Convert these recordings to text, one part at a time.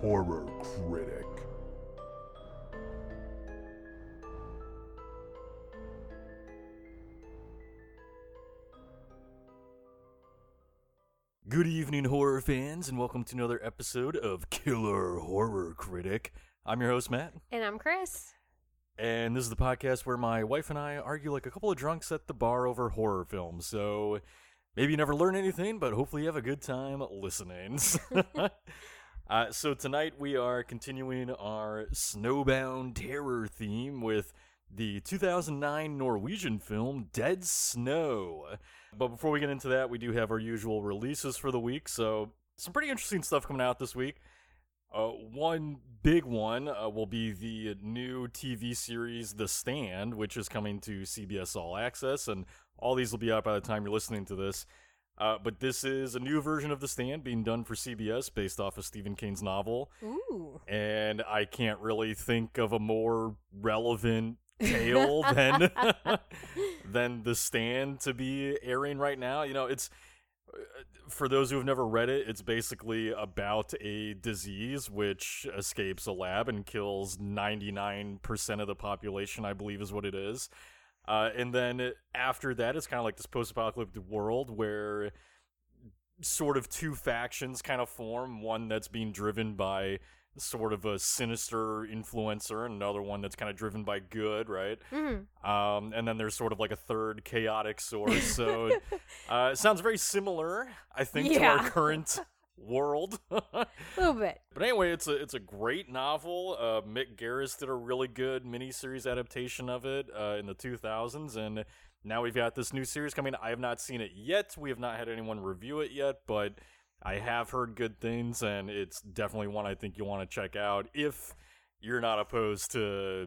Horror Critic. Good evening, horror fans, and welcome to another episode of Killer Horror Critic. I'm your host, Matt, And I'm Chris. and this is the podcast where my wife and I argue like a couple of drunks at the bar over horror films. So maybe you never learn anything, but hopefully you have a good time listening. uh, so tonight we are continuing our snowbound terror theme with the 2009 Norwegian film Dead Snow. But before we get into that, we do have our usual releases for the week. So some pretty interesting stuff coming out this week. Uh, one big one uh, will be the new TV series The Stand, which is coming to CBS All Access, and all these will be out by the time you're listening to this. Uh, but this is a new version of The Stand being done for CBS based off of Stephen King's novel, Ooh. and I can't really think of a more relevant tale than than The Stand to be airing right now. You know, it's uh, for those who have never read it, it's basically about a disease which escapes a lab and kills 99% of the population, I believe is what it is. Uh, and then after that, it's kind of like this post apocalyptic world where sort of two factions kind of form. One that's being driven by sort of a sinister influencer and another one that's kind of driven by good right? Mhm. um, and then there's sort of like a third chaotic source so uh, it sounds very similar i think to our current world. A little bit. but anyway it's a it's a great novel. Uh, mick garris did a really good miniseries adaptation of it uh, in the 2000s and now we've got this new series coming. I have not seen it yet. We have not had anyone review it yet but i have heard good things and it's definitely one i think you want to check out if you're not opposed to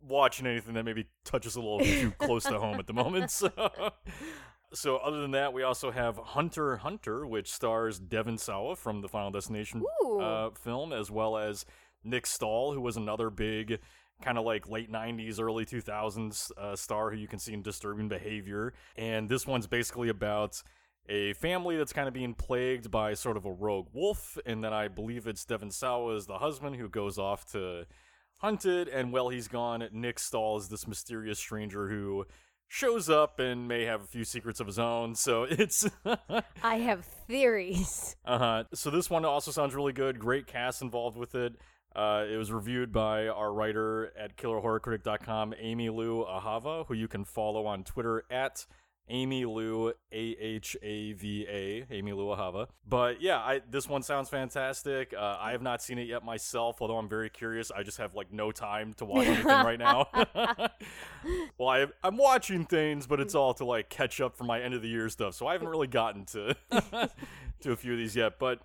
watching anything that maybe touches a little too close to home at the moment so So other than that, we also have Hunter Hunter, which stars Devon Sawa from the Final Destination uh, film, as well as Nick Stahl, who was another big kind of like late 90s, early 2000s uh, star who you can see in Disturbing Behavior. And this one's basically about a family that's kind of being plagued by sort of a rogue wolf. And then I believe it's Devon Sawa is the husband who goes off to hunt it. And while he's gone, Nick Stahl is this mysterious stranger who shows up and may have a few secrets of his own. So it's. I have theories. Uh huh. So this one also sounds really good. Great cast involved with it. Uh, it was reviewed by our writer at KillerHorrorCritic.com, Amy Lou Ahava, who you can follow on Twitter at Amy Lou A H A V A, Amy Lou Ahava. But yeah, I, this one sounds fantastic. Uh, I have not seen it yet myself, although I'm very curious. I just have like no time to watch anything right now. well, I, I'm watching things, but it's all to like catch up for my end of the year stuff. So I haven't really gotten to to a few of these yet. But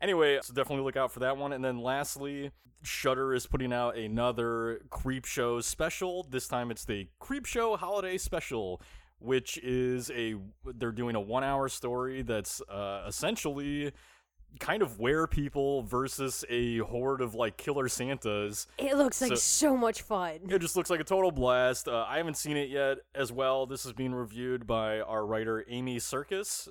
anyway, so definitely look out for that one. And then lastly, Shudder is putting out another Creepshow special. This time it's the Creepshow Holiday Special, which is a they're doing a one hour story that's uh, essentially kind of where people versus a horde of like killer Santas. It looks like So- so, much fun. It just looks like a total blast. Uh, I haven't seen it yet as well. This is being reviewed by our writer Amy Cerkas.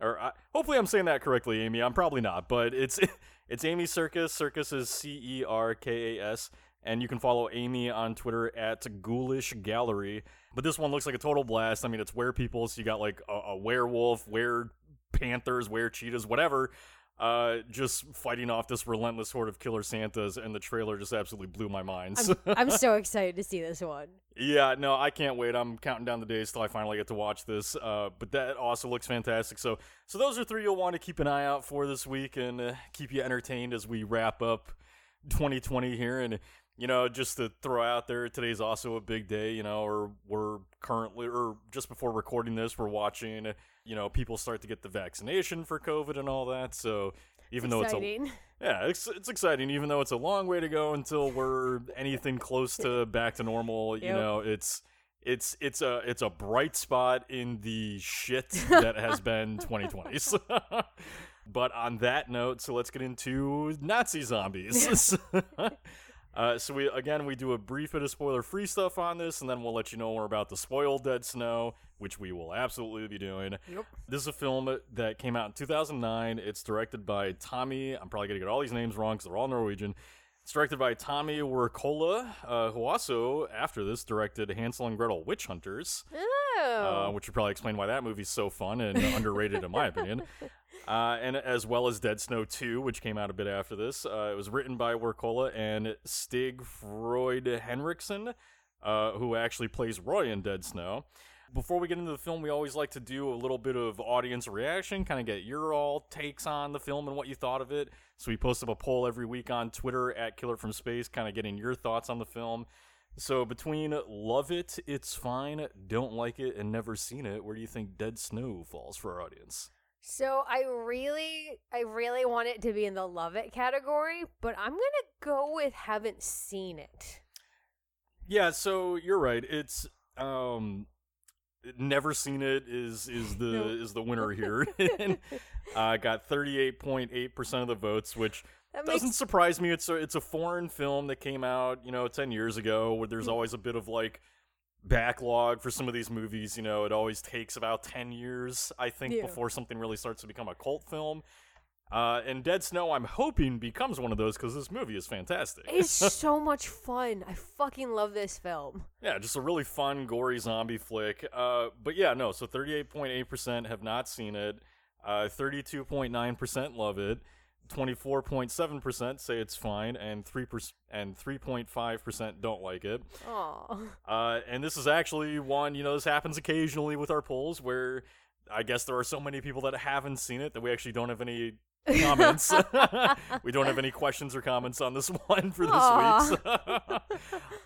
Or uh, hopefully I'm saying that correctly, Amy. I'm probably not, but it's it's Amy Cerkas. Cerkas is C E R K A S, and you can follow Amy on Twitter at Ghoulish Gallery. But this one looks like a total blast. I mean, it's were people, so you got like a, a werewolf, were panthers, were cheetahs, whatever uh, just fighting off this relentless horde of killer Santas, and the trailer just absolutely blew my mind. I'm, I'm so excited to see this one. yeah, no, I can't wait. I'm counting down the days till I finally get to watch this. Uh, but that also looks fantastic. So, so those are three you'll want to keep an eye out for this week and uh, keep you entertained as we wrap up 2020 here. And you know, just to throw out there, today's also a big day. You know, or we're currently, or just before recording this, we're watching. You know, people start to get the vaccination for COVID and all that. So even though it's a yeah, it's it's exciting, even though it's a long way to go until we're anything close to back to normal. You Yep. know, it's it's it's a it's a bright spot in the shit that has been 2020s. but on that note, so let's get into Nazi zombies. Uh, so we again we do a brief bit of spoiler free stuff on this, and then we'll let you know more about the spoiled Dead Snow, which we will absolutely be doing. Yep. This is a film that came out in 2009. It's directed by Tommy. I'm probably gonna get all these names wrong because they're all Norwegian. It's directed by Tommy Wirkola, uh, who also after this directed Hansel and Gretel: Witch Hunters, uh, Oh. which would probably explain why that movie's so fun and underrated in my opinion. Uh, and as well as Dead Snow 2, which came out a bit after this. Uh, it was written by Wirkola and Stig Frode Henriksen, uh, who actually plays Roy in Dead Snow. Before we get into the film, we always like to do a little bit of audience reaction, kind of get your all takes on the film and what you thought of it. So we post up a poll every week on Twitter at Killer from Space, kind of getting your thoughts on the film. So between love it, it's fine, don't like it, and never seen it, where do you think Dead Snow falls for our audience? So I really, I really want it to be in the love it category, but I'm gonna go with haven't seen it. Yeah, so you're right. It's um never seen it is is the Nope. is the winner here. I uh got 38.8% of the votes, which That doesn't makes surprise me. It's a it's a foreign film that came out, you know, 10 years ago where there's always a bit of like backlog for some of these movies, you know, it always takes about 10 years I think Yeah. before something really starts to become a cult film. Uh, and Dead Snow, I'm hoping becomes one of those because this movie is fantastic. it's so much fun. I fucking love this film. Yeah, just a really fun, gory zombie flick. Uh, but yeah, no. So 38.8% have not seen it. Uh, 32.9% love it. 24.7% say it's fine, and three percent and 3.5% don't like it. Aw. Uh, and this is actually one, you know, this happens occasionally with our polls where I guess there are so many people that haven't seen it that we actually don't have any comments. we don't have any questions or comments on this one for this week. week's. uh,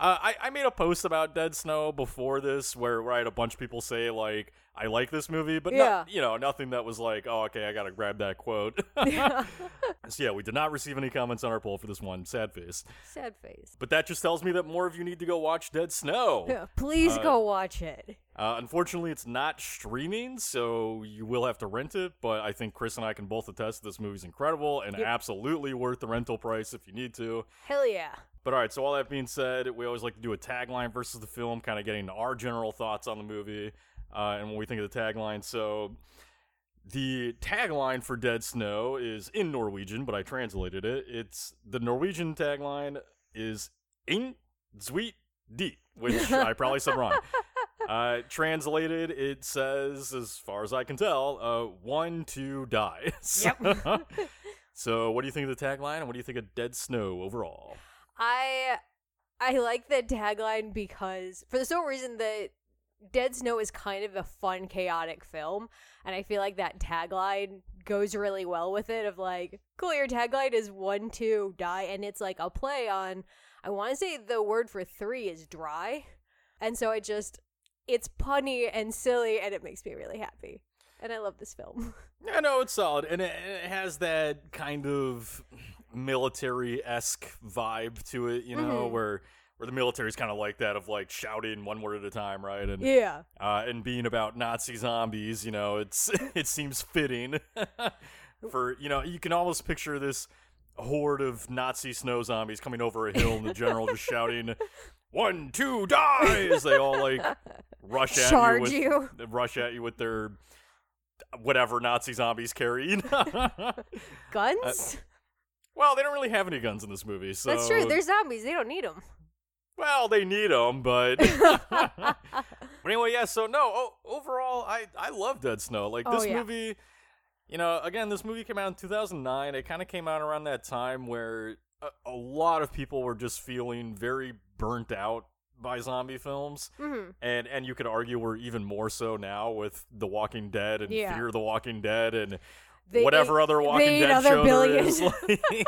I, I made a post about Dead Snow before this where, where I had a bunch of people say, like, I like this movie, but, Yeah. not, you know, nothing that was like, oh, okay, I gotta grab that quote. so, yeah, we did not receive any comments on our poll for this one. Sad face. Sad face. But that just tells me that more of you need to go watch Dead Snow. Yeah, Please Uh, go watch it. Uh, unfortunately, it's not streaming, so you will have to rent it. But I think Chris and I can both attest this movie's incredible and Yep. absolutely worth the rental price if you need to. Hell yeah. But all right, so all that being said, we always like to do a tagline versus the film, kind of getting our general thoughts on the movie uh, and when we think of the tagline. So the tagline for Dead Snow is in Norwegian, but I translated it. It's the Norwegian tagline is "In Zweet Di," which I probably said wrong. Uh, translated, it says, as far as I can tell, uh, one to die. Yep. so, what do you think of the tagline, and what do you think of Dead Snow overall? I I like the tagline because for the sole reason that Dead Snow is kind of a fun, chaotic film, and I feel like that tagline goes really well with it. Of like, cool, your tagline is one, two, die, and it's like a play on. I want to say the word for three is dry, and so it just it's punny and silly, and it makes me really happy, and I love this film. I know it's solid, and it, it has that kind of military esque vibe to it, you know, Mhm. where where the military's kind of like that of like shouting one word at a time, right? And yeah, uh, and being about Nazi zombies, you know, it's it seems fitting for you know you can almost picture this horde of Nazi snow zombies coming over a hill and the general just shouting. One, two, die! As they all like rush at Charge you, with, you. rush at you with their whatever Nazi zombies carry. guns. well, they don't really have any guns in this movie, so That's true. They're zombies. They don't need them. Well, they need them, but but anyway, yeah. So no, o- overall, I I love Dead Snow. Like Oh, this yeah. movie, you know, again, this movie came out in 2009. It kind of came out around that time where a, a lot of people were just feeling very burnt out by zombie films. hmm And and you could argue we're even more so now with The Walking Dead and Yeah. Fear the Walking Dead and They whatever ate- other Walking Dead show there is. Like,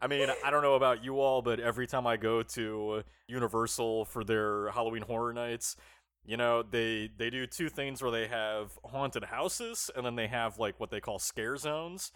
I mean, I don't know about you all, but every time I go to Universal for their Halloween Horror Nights, you know, they they do two things where they have haunted houses and then they have like what they call scare zones.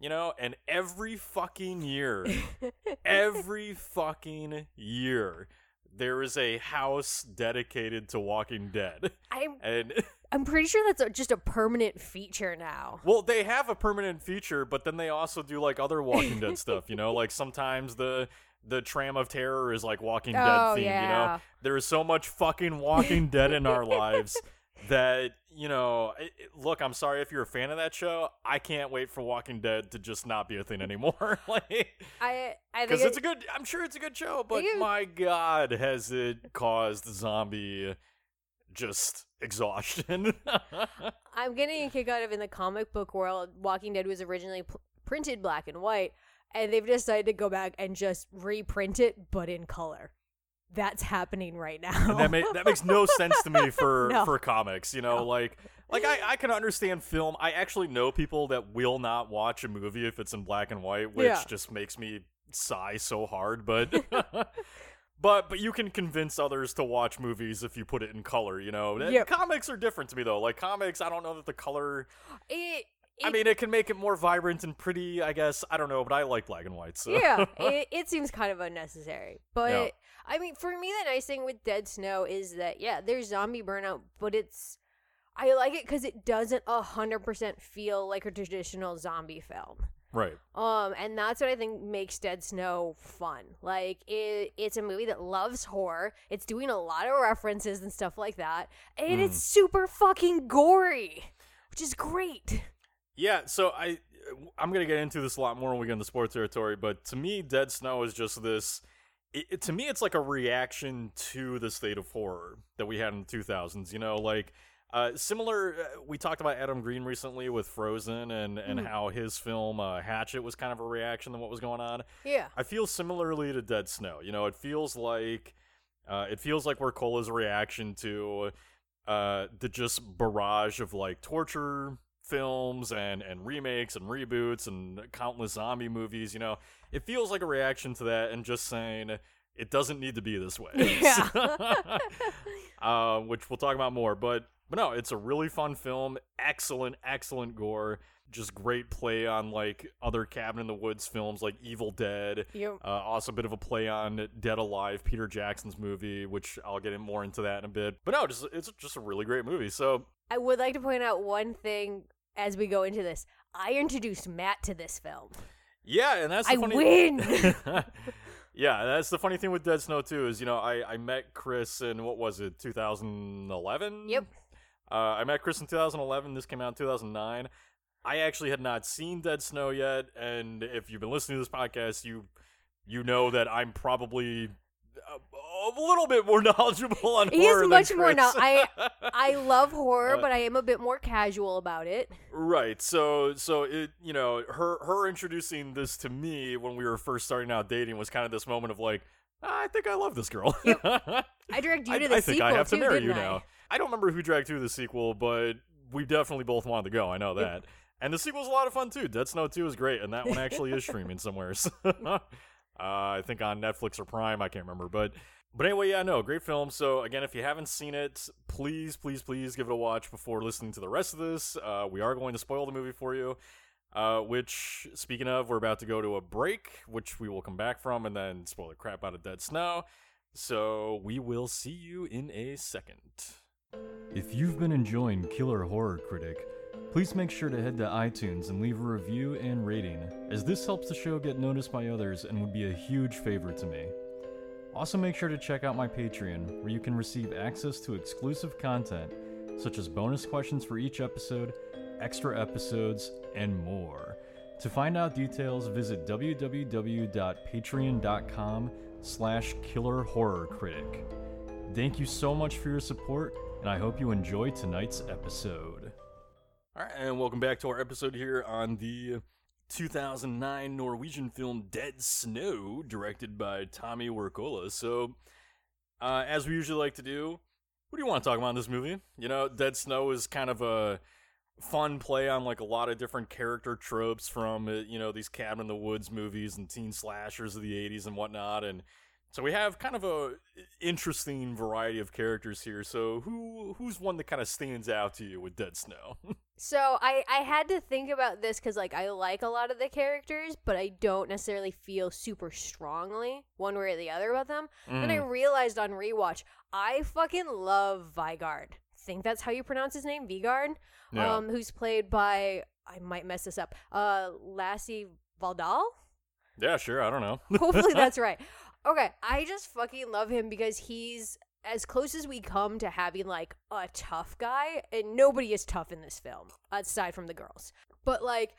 you know, and every fucking year, every fucking year, there is a house dedicated to Walking Dead. I'm And I'm pretty sure that's just a permanent feature now. well, they have a permanent feature, but then they also do like other Walking Dead stuff, you know, like sometimes the the tram of terror is like Walking Dead Oh, themed, you know. There is so much fucking Walking Dead in our lives that, you know, it, it- look, I'm sorry if you're a fan of that show. I can't wait for Walking Dead to just not be a thing anymore. like I I think because it- it's a good i'm sure it's a good show but my god has it caused zombie just exhaustion I'm getting a kick out of in the comic book world. Walking Dead was originally p- printed black and white, and they've decided to go back and just reprint it, but in color. That's happening right now. and that, ma- that makes no sense to me for No. for comics you know No. like like I, I can understand film i actually know people that will not watch a movie if it's in black and white which Yeah. just makes me sigh so hard but But but you can convince others to watch movies if you put it in color, you know. Yep. Comics are different to me though. Like comics, I don't know that the color It- I mean, it can make it more vibrant and pretty, I guess. I don't know, but I like black and white. So yeah, it, it seems kind of unnecessary. But Yeah. I mean, for me, the nice thing with Dead Snow is that yeah, there's zombie burnout, but it's I like it because it doesn't hundred percent feel like a traditional zombie film. right. Um, and that's what I think makes Dead Snow fun. Like it, it's a movie that loves horror. It's doing a lot of references and stuff like that, and Mm. it's super fucking gory, which is great. Yeah. So I I'm gonna get into this a lot more when we get into sports territory. But to me, Dead Snow is just this. It, it- to me, it's like a reaction to the state of horror that we had in the 2000s. You know, like. Uh, similar, uh, we talked about Adam Green recently with Frozen and, and Mhm. how his film uh, Hatchet was kind of a reaction to what was going on. Yeah, I feel similarly to Dead Snow. You know, it feels like uh, it feels like Wirkola's reaction to uh, the just barrage of like torture films and and remakes and reboots and countless zombie movies. You know, it feels like a reaction to that and just saying it doesn't need to be this way. Yeah. uh, which we'll talk about more. But but no, it's a really fun film. Excellent, excellent gore. Just great play on like other Cabin in the Woods films like Evil Dead. you. Uh, also, a bit of a play on Dead Alive, Peter Jackson's movie, which I'll get in more into that in a bit. But no, just it's just a really great movie. So I would like to point out one thing as we go into this. I introduced Matt to this film. yeah, and that's the I funny. win. yeah, that's the funny thing with Dead Snow too is you know I I met Chris in what was it 2011? Yep. Uh, I met Chris in 2011. This came out in 2009. I actually had not seen Dead Snow yet, and if you've been listening to this podcast, you you know that I'm probably a, a little bit more knowledgeable on He is horror than much more now- I- I love horror, Uh, but I am a bit more casual about it. Right. So so it you know her her introducing this to me when we were first starting out dating was kind of this moment of like "Ah, I think I love this girl. I dragged you I, to the sequel. I think I have too, to marry you I? now. I don't remember who dragged you through the sequel, but we definitely both wanted to go. I know Yep. that. And the sequel's a lot of fun too. Dead Snow 2 is great, and that one actually is streaming somewhere. So, uh, I think on Netflix or Prime, I can't remember. But but anyway, yeah, no, great film. So again, if you haven't seen it, please, please, please give it a watch before listening to the rest of this. Uh, we are going to spoil the movie for you. Uh, which, speaking of, we're about to go to a break, which we will come back from, and then spoil the crap out of Dead Snow. So we will see you in a second. If you've been enjoying Killer Horror Critic, please make sure to head to iTunes and leave a review and rating, as this helps the show get noticed by others and would be a huge favor to me. Also, make sure to check out my Patreon, where you can receive access to exclusive content, such as bonus questions for each episode, extra episodes, and more. To find out details, visit www.patreon.com slash killer horror critic. Thank you so much for your support, and I hope you enjoy tonight's episode. All right, and welcome back to our episode here on the 2009 Norwegian film Dead Snow, directed by Tommy Wirkola. So, uh, as we usually like to do, what do you want to talk about in this movie? You know, Dead Snow is kind of a fun play on like a lot of different character tropes from uh, you know these cabin in the woods movies and teen slashers of the 80s and whatnot and so we have kind of a interesting variety of characters here so who who's one that kind of stands out to you with dead snow So I I had to think about this because like I like a lot of the characters, but I don't necessarily feel super strongly one way or the other about them. Then I Mm. realized on rewatch, I fucking love Vigard. Think that's how you pronounce his name, Vigard. Yeah. Um, who's played by I might mess this up. Uh, Lasse Valdal. yeah, sure. I don't know. Hopefully that's right. Okay, I just fucking love him because he's as close as we come to having like a tough guy, and nobody is tough in this film aside from the girls. But like,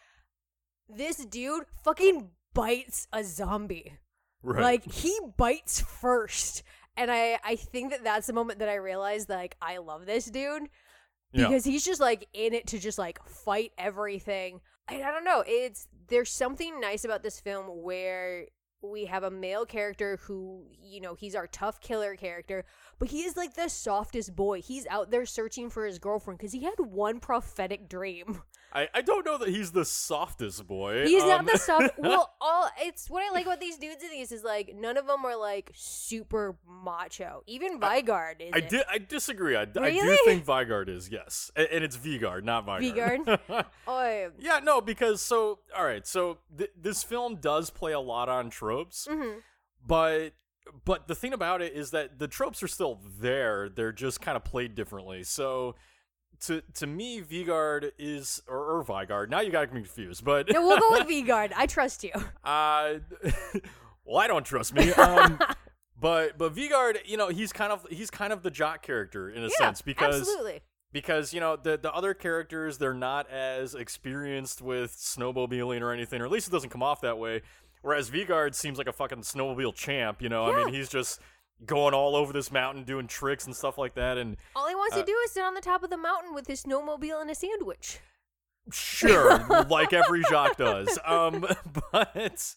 this dude fucking bites a zombie. right. Like he bites first, and I I think that that's the moment that I realized like I love this dude Yeah. because he's just like in it to just like fight everything. And I don't know, it's there's something nice about this film where we have a male character who, you know, he's our tough killer character, but he is like the softest boy. He's out there searching for his girlfriend because he had one prophetic dream. I, I don't know that he's the softest boy. He's not Um, the soft. well, all it's what I like about these dudes in these is like none of them are like super macho. Even Vigard is. I did. I disagree. I, I do think Vigard is yes, and, and it's Vigard, not Vigard. Vigard? Oh, yeah, no, because so all right. So th- this film does play a lot on tropes, hmm but but the thing about it is that the tropes are still there. They're just kind of played differently. So. To, to me, Vigard is or, or Vigard. Now you got me confused, but No, we'll go with Vigard. I trust you. Uh, well, I don't trust me. Um, but but Vigard, you know, he's kind of he's kind of the jock character in a yeah, sense because absolutely. because you know the the other characters they're not as experienced with snowmobiling or anything, or at least it doesn't come off that way. Whereas Vigard seems like a fucking snowmobile champ. You know, I mean, he's just going all over this mountain doing tricks and stuff like that, and All he wants uh, to do is sit on the top of the mountain with his snowmobile and a sandwich. Sure, like every jock does. Um, but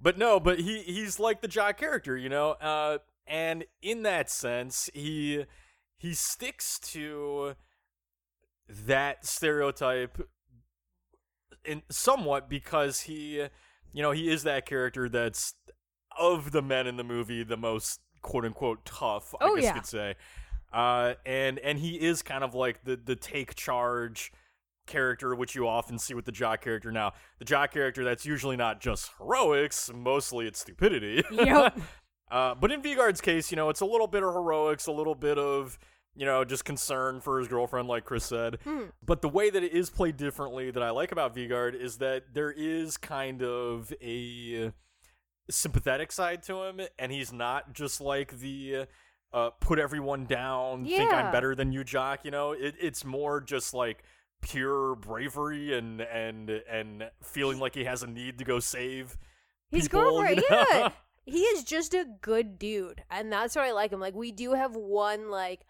but no, but he he's like the jock character, you know. Uh, and in that sense, he he sticks to that stereotype in somewhat because he you know he is that character that's of the men in the movie the most quote unquote tough i Oh, guess yeah. you could say uh and and he is kind of like the the take charge character which you often see with the jock character now the jock character that's usually not just heroics mostly it's stupidity Yep. uh, but in Vigard's case, you know, it's a little bit of heroics, a little bit of, you know, just concern for his girlfriend, like Chris said. Hmm. But the way that it is played differently that I like about Vigard is that there is kind of a sympathetic side to him, and he's not just like the uh, put everyone down, think I'm better than you, jock. You know, it, it's more just like pure bravery and and and feeling like he has a need to go save He's people, you girlfriend, know? yeah. He is just a good dude. And that's what I like him. Like we do have one like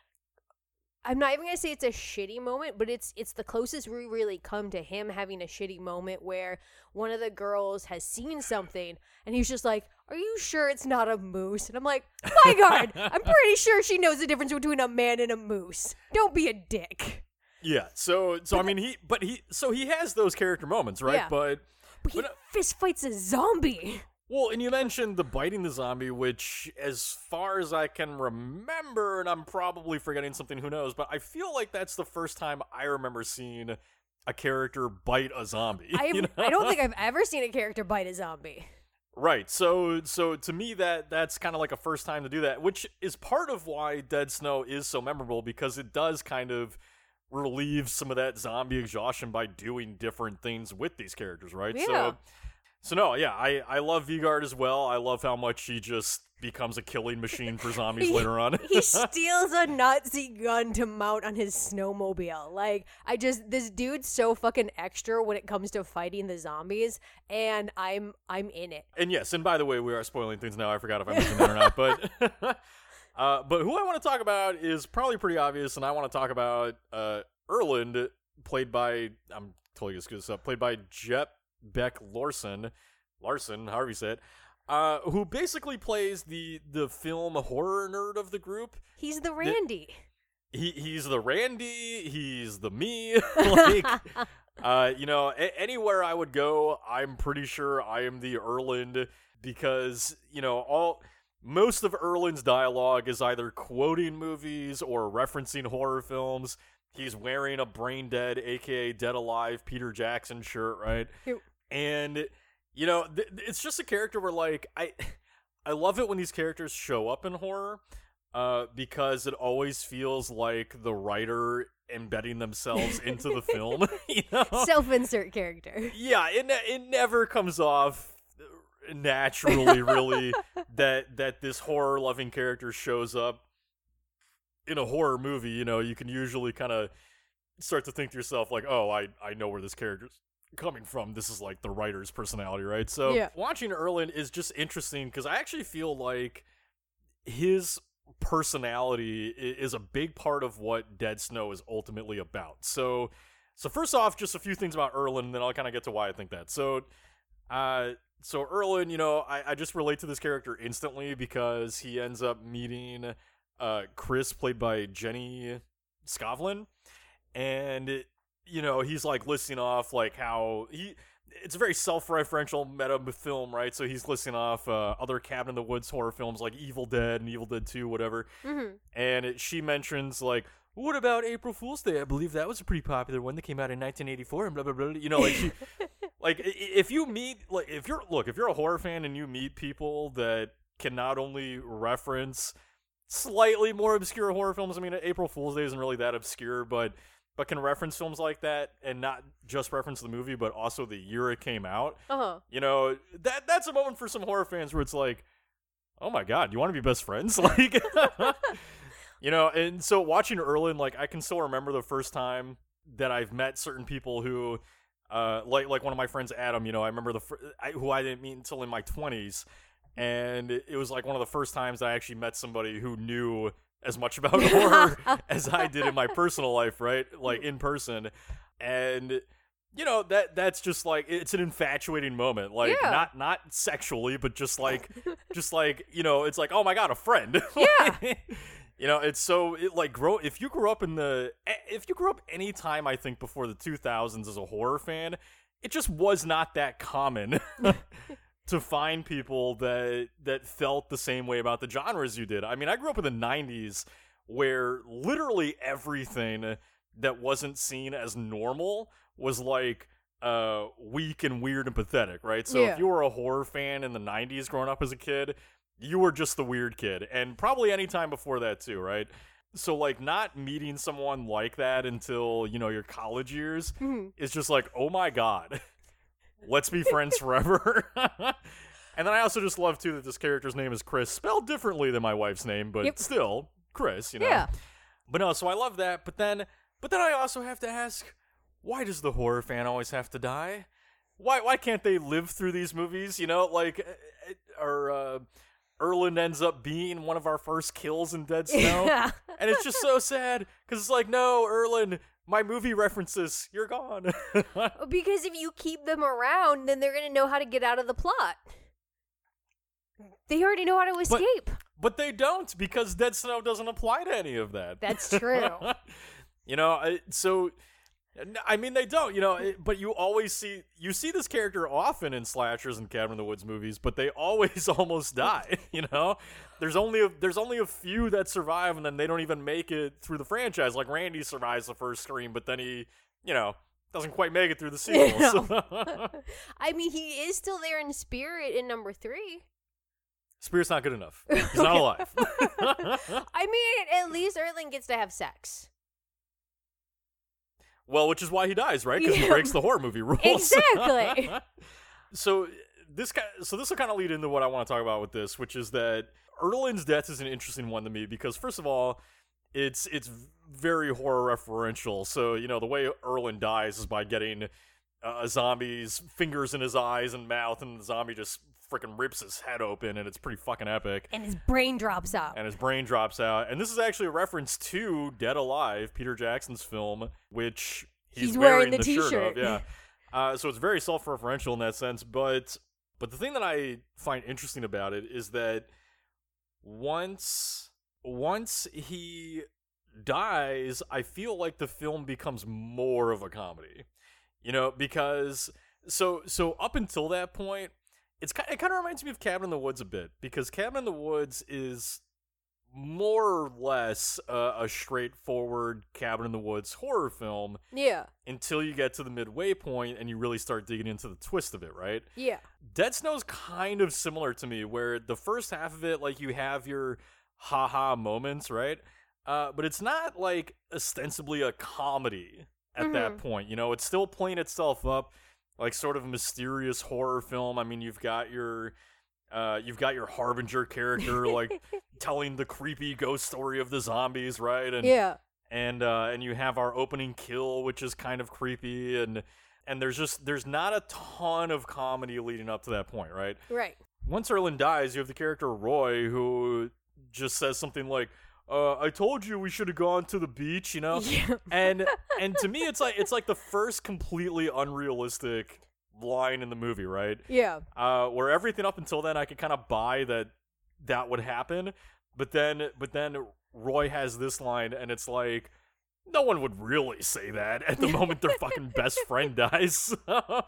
I'm not even gonna say it's a shitty moment, but it's it's the closest we really come to him having a shitty moment where one of the girls has seen something and he's just like, Are you sure it's not a moose? And I'm like, My God, I'm pretty sure she knows the difference between a man and a moose. Don't be a dick. Yeah. So so I mean he but he so he has those character moments, right? Yeah. But But he But, fist fights a zombie. Well, and you mentioned the biting the zombie, which as far as I can remember, and I'm probably forgetting something, who knows, but I feel like that's the first time I remember seeing a character bite a zombie. I you know? I don't think I've ever seen a character bite a zombie. Right. So so to me that that's kind of like a first time to do that, which is part of why Dead Snow is so memorable because it does kind of relieve some of that zombie exhaustion by doing different things with these characters, right? Yeah. So so no, yeah, I I love Vigard as well. I love how much he just becomes a killing machine for zombies He- later on. he steals a Nazi gun to mount on his snowmobile. Like, I just this dude's so fucking extra when it comes to fighting the zombies, and I'm I'm in it. And yes, and by the way, we are spoiling things now. I forgot if I mentioned that or not, but uh, but who I want to talk about is probably pretty obvious, and I want to talk about uh, Erland, played by I'm totally gonna screw this up, played by Jet Beck Larson, Larson, however you say it, uh, who basically plays the the film horror nerd of the group. He's the Randy. He he's the Randy, he's the me, like. Uh, you know, a- anywhere I would go, I'm pretty sure I am the Erland because you know all most of Erland's dialogue is either quoting movies or referencing horror films. he's wearing a brain dead, aka dead alive Peter Jackson shirt, right? And you know, th- it's just a character where like I I love it when these characters show up in horror uh, because it always feels like the writer embedding themselves into the film. you know? Self-insert character. yeah, it ne- it never comes off naturally, really that that this horror loving character shows up in a horror movie. You know, you can usually kind of start to think to yourself like, oh, I I know where this character's coming from. This is like the writer's personality, right? So Yeah. watching Erlin is just interesting because I actually feel like his personality is a big part of what Dead Snow is ultimately about. So, so first off, just a few things about Erlin, and then I'll kind of get to why I think that. So, uh, so Erlin, you know, I, I just relate to this character instantly because he ends up meeting uh, Chris, played by Jenny Skavlan, and you know he's like listing off like how he it's a very self-referential meta film right? So he's listing off uh, other cabin in the woods horror films like evil dead and evil dead 2 whatever. Hmm and it, she mentions like what about april fool's day? I believe that was a pretty popular one that came out in 1984 and blah blah blah you know like she, like if you meet like if you're look if you're a horror fan and you meet people that can not only reference slightly more obscure horror films i mean april fool's day isn't really that obscure but but can reference films like that and not just reference the movie but also the year it came out Uh-huh. you know that that's a moment for some horror fans where it's like oh my god you want to be best friends like you know and so watching erlin like i can still remember the first time that i've met certain people who uh like like one of my friends adam you know i remember the fir- I, who i didn't meet until in my 20s and it it was like one of the first times i actually met somebody who knew as much about horror as i did in my personal life right? Like in person. And you know that that's just like it's an infatuating moment. Like Yeah. not not sexually but just like just like you know it's like oh my god a friend. Yeah. you know it's so it like grow if you grew up in the if you grew up any time i think before the 2000s as a horror fan it just was not that common to find people that that felt the same way about the genres you did i mean i grew up in the 90s where literally everything that wasn't seen as normal was like uh weak and weird and pathetic right so Yeah. if you were a horror fan in the 90s growing up as a kid you were just the weird kid and probably any time before that too right so like not meeting someone like that until you know your college years Mhm. is just like oh my god let's be friends forever and then i also just love too that this character's name is chris spelled differently than my wife's name but Yep. still chris you know Yeah. but no so i love that but then but then i also have to ask why does the horror fan always have to die why why can't they live through these movies you know like uh, uh, or uh Erland ends up being one of our first kills in Dead Snow. Yeah. and it's just so sad because it's like, no, Erland, my movie references, you're gone. Because if you keep them around, then they're gonna know how to get out of the plot. They already know how to escape. but they don't because Dead Snow doesn't apply to any of that. That's true. you know, I- so I mean they don't, you know, but you always see you see this character often in slashers and Cabin in the Woods movies, but they always almost die, you know? There's only a, there's only a few that survive and then they don't even make it through the franchise. Like Randy survives the first Scream, but then he, you know, doesn't quite make it through the sequels. I mean, he is still there in spirit in number three. Spirit's not good enough. He's not alive. I mean, at least Erling gets to have sex. Well, which is why he dies, right? Because he breaks the horror movie rules. Exactly. so this kind, so this will kind of lead into what I want to talk about with this, which is that Erlin's death is an interesting one to me because first of all, it's it's very horror referential. So you know the way Erlin dies is by getting a zombie's fingers in his eyes and mouth, and the zombie just freaking rips his head open, and it's pretty fucking epic And his brain drops out. and his brain drops out. And this is actually a reference to Dead Alive, Peter Jackson's film, which he's, He's wearing the shirt t-shirt. of. Yeah. Uh, so it's very self-referential in that sense. But but the thing that I find interesting about it is that once once he dies, I feel like the film becomes more of a comedy. You know, because so so up until that point, it's kind it kind of reminds me of Cabin in the Woods a bit because Cabin in the Woods is more or less uh, a straightforward cabin in the woods horror film Yeah. until you get to the midway point and you really start digging into the twist of it, right? Yeah. Dead Snow's kind of similar to me, where the first half of it, like you have your haha moments, right? Uh, but it's not like ostensibly a comedy at that point. You know, it's still playing itself up like sort of a mysterious horror film. I mean, you've got your uh, you've got your harbinger character like telling the creepy ghost story of the zombies, right? And Yeah. and uh, and you have our opening kill, which is kind of creepy, and and there's just there's not a ton of comedy leading up to that point, right? Right. Once Erlin dies, you have the character Roy who just says something like, uh, "I told you we should have gone to the beach," you know, Yeah. and and to me, it's like it's like the first completely unrealistic line in the movie, right? Yeah. uh, where everything up until then I could kind of buy that that would happen, but then but then Roy has this line, and it's like no one would really say that at the moment their fucking best friend dies, and,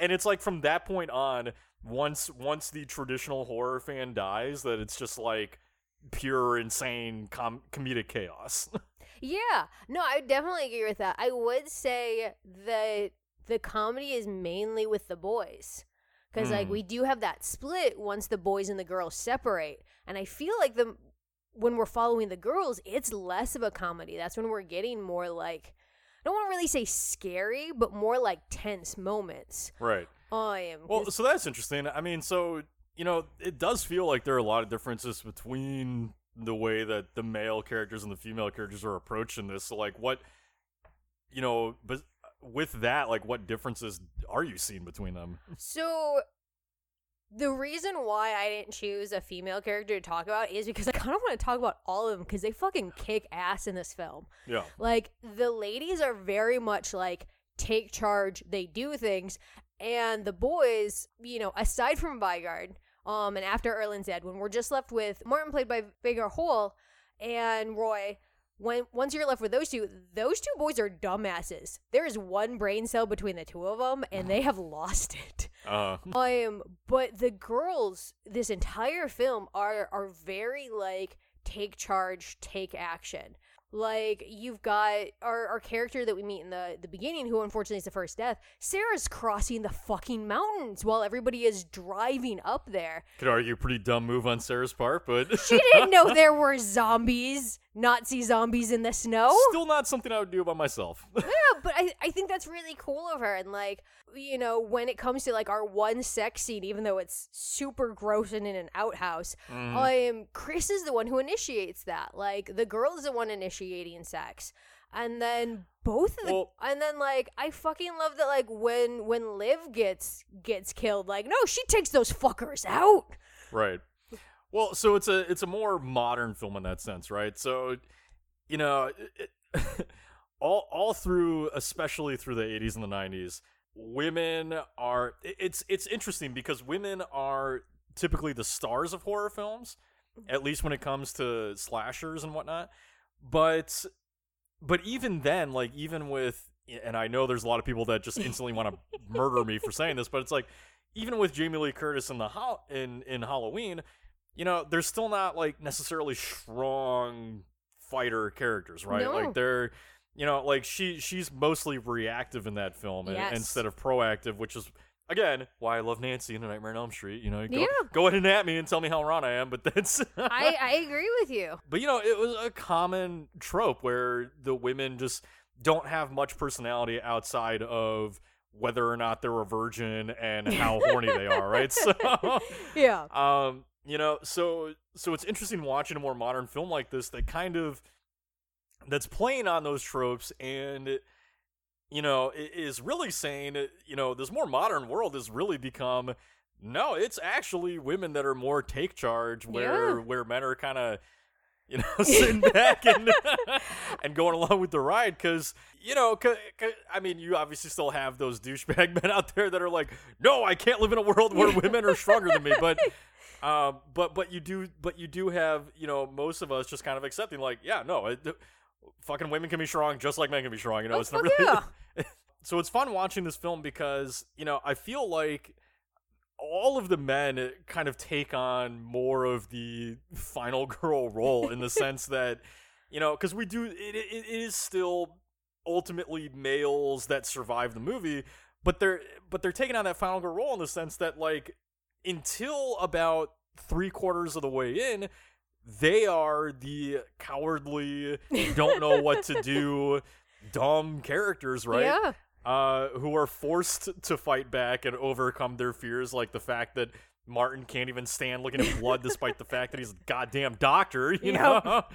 and it's like from that point on, once once the traditional horror fan dies, that it's just like pure insane com- comedic chaos. Yeah. No, I definitely agree with that. I would say that the comedy is mainly with the boys. Because, like, Mm. we do have that split once the boys and the girls separate. And I feel like the when we're following the girls, it's less of a comedy. That's when we're getting more like, I don't want to really say scary, but more like tense moments. right. I am. Well, so that's interesting. I mean, so you know, it does feel like there are a lot of differences between the way that the male characters and the female characters are approaching this. So, like, what you know, but with that, like, what differences are you seeing between them? So the reason why I didn't choose a female character to talk about is because I kind of want to talk about all of them because they fucking kick ass in this film. Yeah, Like the ladies are very much like take charge, they do things, and the boys, you know, aside from Vigard, um, and after Erlin's dead, when we're just left with Martin played by Vegar Hoel and Roy. When once you're left with those two, those two boys are dumbasses. There is one brain cell between the two of them, and they have lost it. uh, Um, but the girls this entire film are are very like take charge, take action. Like you've got our, our character that we meet in the the beginning, who unfortunately is the first death. Sarah's crossing the fucking mountains while everybody is driving up there. could argue pretty dumb move on Sarah's part, but She didn't know there were zombies, Nazi zombies in the snow. still not something I would do by myself. yeah, but I, I think that's really cool of her. And like, you know, when it comes to like our one sex scene, even though it's super gross and in an outhouse, Mm. um, Chris is the one who initiates that. Like, the girl is the one initiating sex. And then both of the, Well- and then like I fucking love that like when when Liv gets gets killed like no she takes those fuckers out Right. Well, so it's a it's a more modern film in that sense, right? So, you know, it, all all through, especially through the '80s and the '90s, women are. It's it's interesting because women are typically the stars of horror films, at least when it comes to slashers and whatnot. But but even then, like even with, and I know there's a lot of people that just instantly want to murder me for saying this, but it's like even with Jamie Lee Curtis in the ho- in in Halloween, you know, they're still not like necessarily strong fighter characters, right? No. Like they're you know, like she she's mostly reactive in that film and, instead of proactive, which is again why I love Nancy in A Nightmare on Elm Street. You know, go, Yeah. go ahead and at me and tell me how wrong I am, but that's I I agree with you but you know, it was a common trope where the women just don't have much personality outside of whether or not they're a virgin and how horny they are, right? So, yeah um, you know, so so it's interesting watching a more modern film like this that kind of that's playing on those tropes and you know is really saying you know this more modern world has really become no it's actually women that are more take charge where Yeah. where men are kind of you know sitting back and and going along with the ride because you know 'cause- 'cause, i mean you obviously still have those douchebag men out there that are like no i can't live in a world where women are stronger than me but um but but you do but you do have you know most of us just kind of accepting like yeah no it, fucking women can be strong just like men can be strong you know Oh, it's not really yeah. so it's fun watching this film because you know i feel like all of the men eh, kind of take on more of the final girl role in the sense that you know because we do it, it, it is still ultimately males that survive the movie but they're but they're taking on that final girl role in the sense that like until about three quarters of the way in they are the cowardly don't know what to do dumb characters right Yeah. uh, who are forced to fight back and overcome their fears, like the fact that Martin can't even stand looking at blood despite the fact that he's a goddamn doctor, you Yep. know?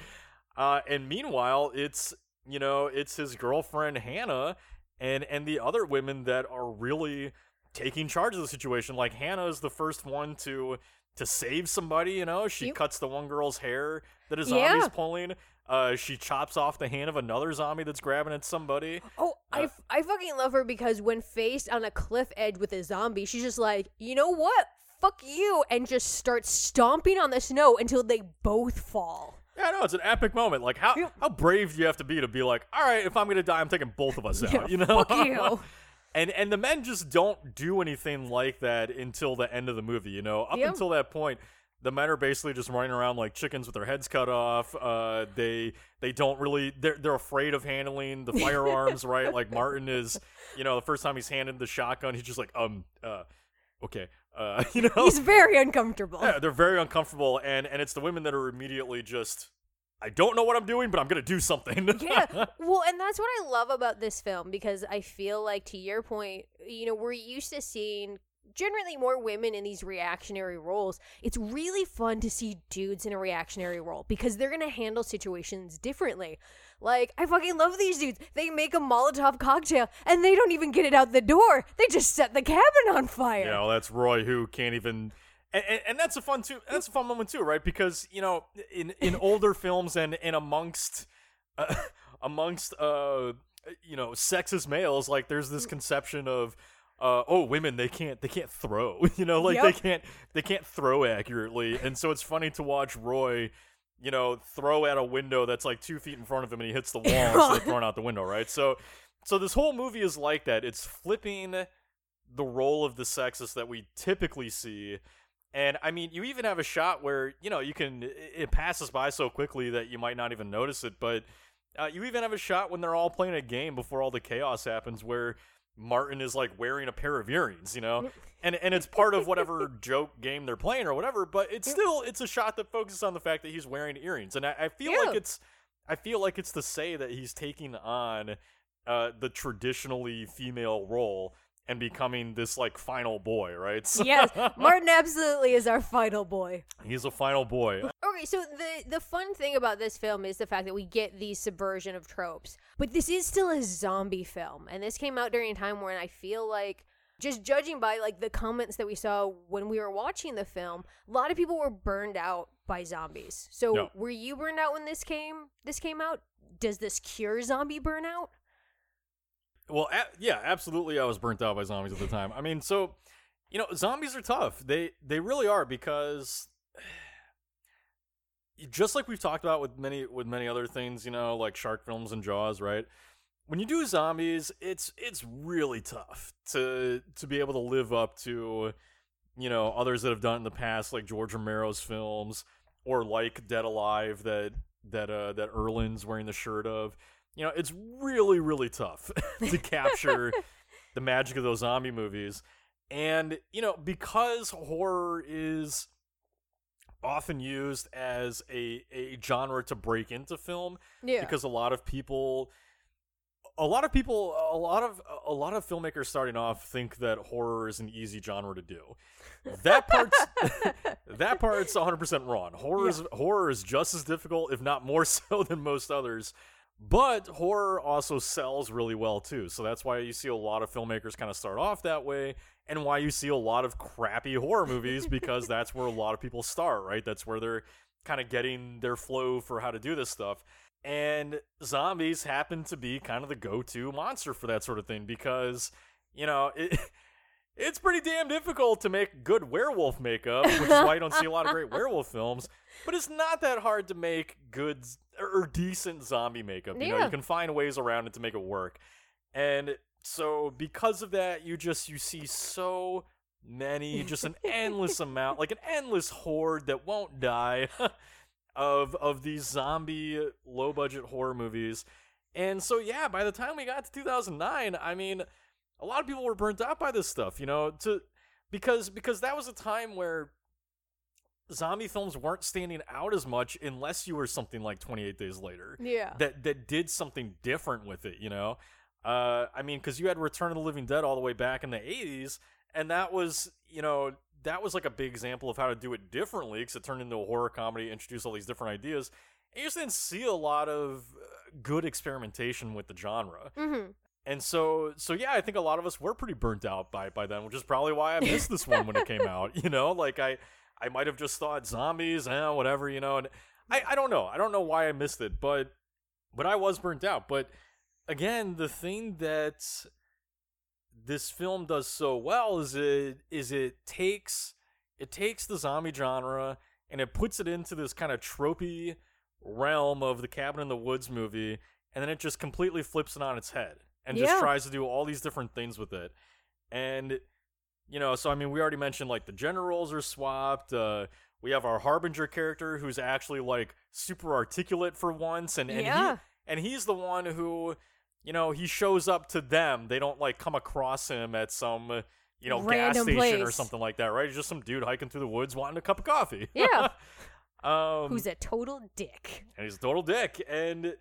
Uh, and meanwhile, it's, you know, it's his girlfriend Hannah and, and the other women that are really taking charge of the situation. Like Hannah is the first one to to save somebody, you know? She Yep. cuts the one girl's hair that a Yeah. zombie's pulling. Uh, she chops off the hand of another zombie that's grabbing at somebody. Oh, I, Uh, f- I fucking love her because when faced on a cliff edge with a zombie, she's just like, you know what? Fuck you, and just starts stomping on the snow until they both fall. Yeah, no, it's an epic moment. Like how Yeah. how brave do you have to be to be like, all right, if I'm gonna die, I'm taking both of us out. Yeah, you know, fuck you. and and the men just don't do anything like that until the end of the movie. You know, up until that point. The men are basically just running around like chickens with their heads cut off. Uh, they they don't really they're they're afraid of handling the firearms, right? Like Martin is, you know, the first time he's handed the shotgun, he's just like, um, uh, okay, uh, you know, He's very uncomfortable. yeah, they're very uncomfortable, and and it's the women that are immediately just, I don't know what I'm doing, but I'm gonna do something. yeah. Well, and that's what I love about this film because I feel like, to your point, you know, we're used to seeing generally more women in these reactionary roles. It's really fun to see dudes in a reactionary role because they're going to handle situations differently. Like, I fucking love these dudes. They make a Molotov cocktail and they don't even get it out the door. They just set the cabin on fire. you know, that's Roy who can't even. And, and, and that's a fun too. That's a fun moment too, right? Because you know, in in older films and and amongst uh, amongst uh you know sexist males, like there's this conception of. Uh, oh, women they can't they can't throw you know like they can't they can't throw accurately and so it's funny to watch Roy you know throw at a window that's like two feet in front of him and he hits the wall instead of throwing out the window right so so this whole movie is like that it's flipping the role of the sexist that we typically see. And I mean, you even have a shot where, you know, you can, it- passes by so quickly that you might not even notice it. But uh, you even have a shot when they're all playing a game before all the chaos happens where Martin is like wearing a pair of earrings, you know? And, and it's part of whatever joke game they're playing or whatever, but it's still, it's a shot that focuses on the fact that he's wearing earrings. And I, I feel like it's, I feel like it's to say that he's taking on uh, the traditionally female role and becoming this like final boy, right? So- yes, Martin absolutely is our final boy. he's a final boy. Okay, so the the fun thing about this film is the fact that we get the subversion of tropes. But this is still a zombie film, and this came out during a time when I feel like just judging by like the comments that we saw when we were watching the film, a lot of people were burned out by zombies. So No. were you burned out when this came this came out? Does this cure zombie burnout? Well, a- yeah, absolutely. I was burnt out by zombies at the time. I mean, so you know, zombies are tough. They they really are because just like we've talked about with many with many other things, you know, like shark films and Jaws, right? When you do zombies, it's it's really tough to to be able to live up to you know others that have done in the past, like George Romero's films, or like Dead Alive that that uh that Erlin's wearing the shirt of. You know, it's really really tough to capture the magic of those zombie movies. And, you know, because horror is often used as a, a genre to break into film, Yeah. because a lot of people a lot of people a lot of a lot of filmmakers starting off think that horror is an easy genre to do. That part's that part's 100% wrong. Horror is horror is just as difficult if not more so than most others. But horror also sells really well too. So that's why you see a lot of filmmakers kind of start off that way and why you see a lot of crappy horror movies because that's where a lot of people start, right? That's where they're kind of getting their flow for how to do this stuff. And zombies happen to be kind of the go-to monster for that sort of thing because, you know, it it's pretty damn difficult to make good werewolf makeup, which is why you don't see a lot of great werewolf films. But it's not that hard to make good or decent zombie makeup. You know, Yeah. you can find ways around it to make it work. And so because of that, you just you see so many, just an endless amount, like an endless horde that won't die of of these zombie low budget horror movies. And so yeah, by the time we got to 2009, I mean, a lot of people were burnt out by this stuff, you know, to because because that was a time where zombie films weren't standing out as much unless you were something like 28 days later Yeah. that that did something different with it, you know. Uh, I mean, because you had Return of the Living Dead all the way back in the '80s, and that was, you know, that was like a big example of how to do it differently because it turned into a horror comedy, introduced all these different ideas. And you just didn't see a lot of uh, good experimentation with the genre, Mm-hmm. and so, so yeah, I think a lot of us were pretty burnt out by by then, which is probably why I missed this one when it came out. You know, like I, I might have just thought zombies, eh, whatever, you know, and I, I don't know, I don't know why I missed it, but, but I was burnt out. But again, the thing that this film does so well is it is it takes it takes the zombie genre and it puts it into this kind of tropey realm of the cabin in the woods movie and then it just completely flips it on its head and just tries to do all these different things with it. And you know so i mean we already mentioned like the gender roles are swapped uh we have our harbinger character who's actually like super articulate for once and, and Yeah. he and he's the one who you know he shows up to them they don't like come across him at some uh, you know gas Random station or something like that right he's just some dude hiking through the woods wanting a cup of coffee Yeah. um Who's a total dick. and he's a total dick and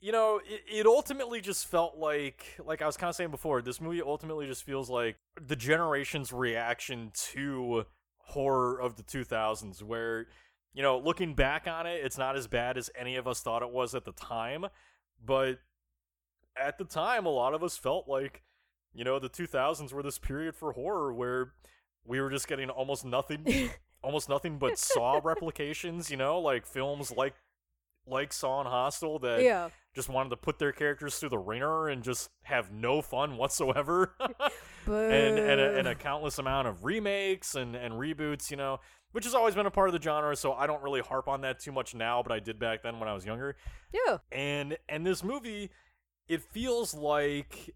you know it, it ultimately just felt like like i was kind of saying before this movie ultimately just feels like the generation's reaction to horror of the 2000s where you know looking back on it it's not as bad as any of us thought it was at the time but at the time a lot of us felt like you know the 2000s were this period for horror where we were just getting almost nothing almost nothing but Saw replications, you know, like films like like Saw and Hostel that yeah. Just wanted to put their characters through the ringer and just have no fun whatsoever. And and a, and a countless amount of remakes and and reboots, you know, which has always been a part of the genre, so I don't really harp on that too much now, but I did back then when I was younger. yeah. And and this movie, it feels like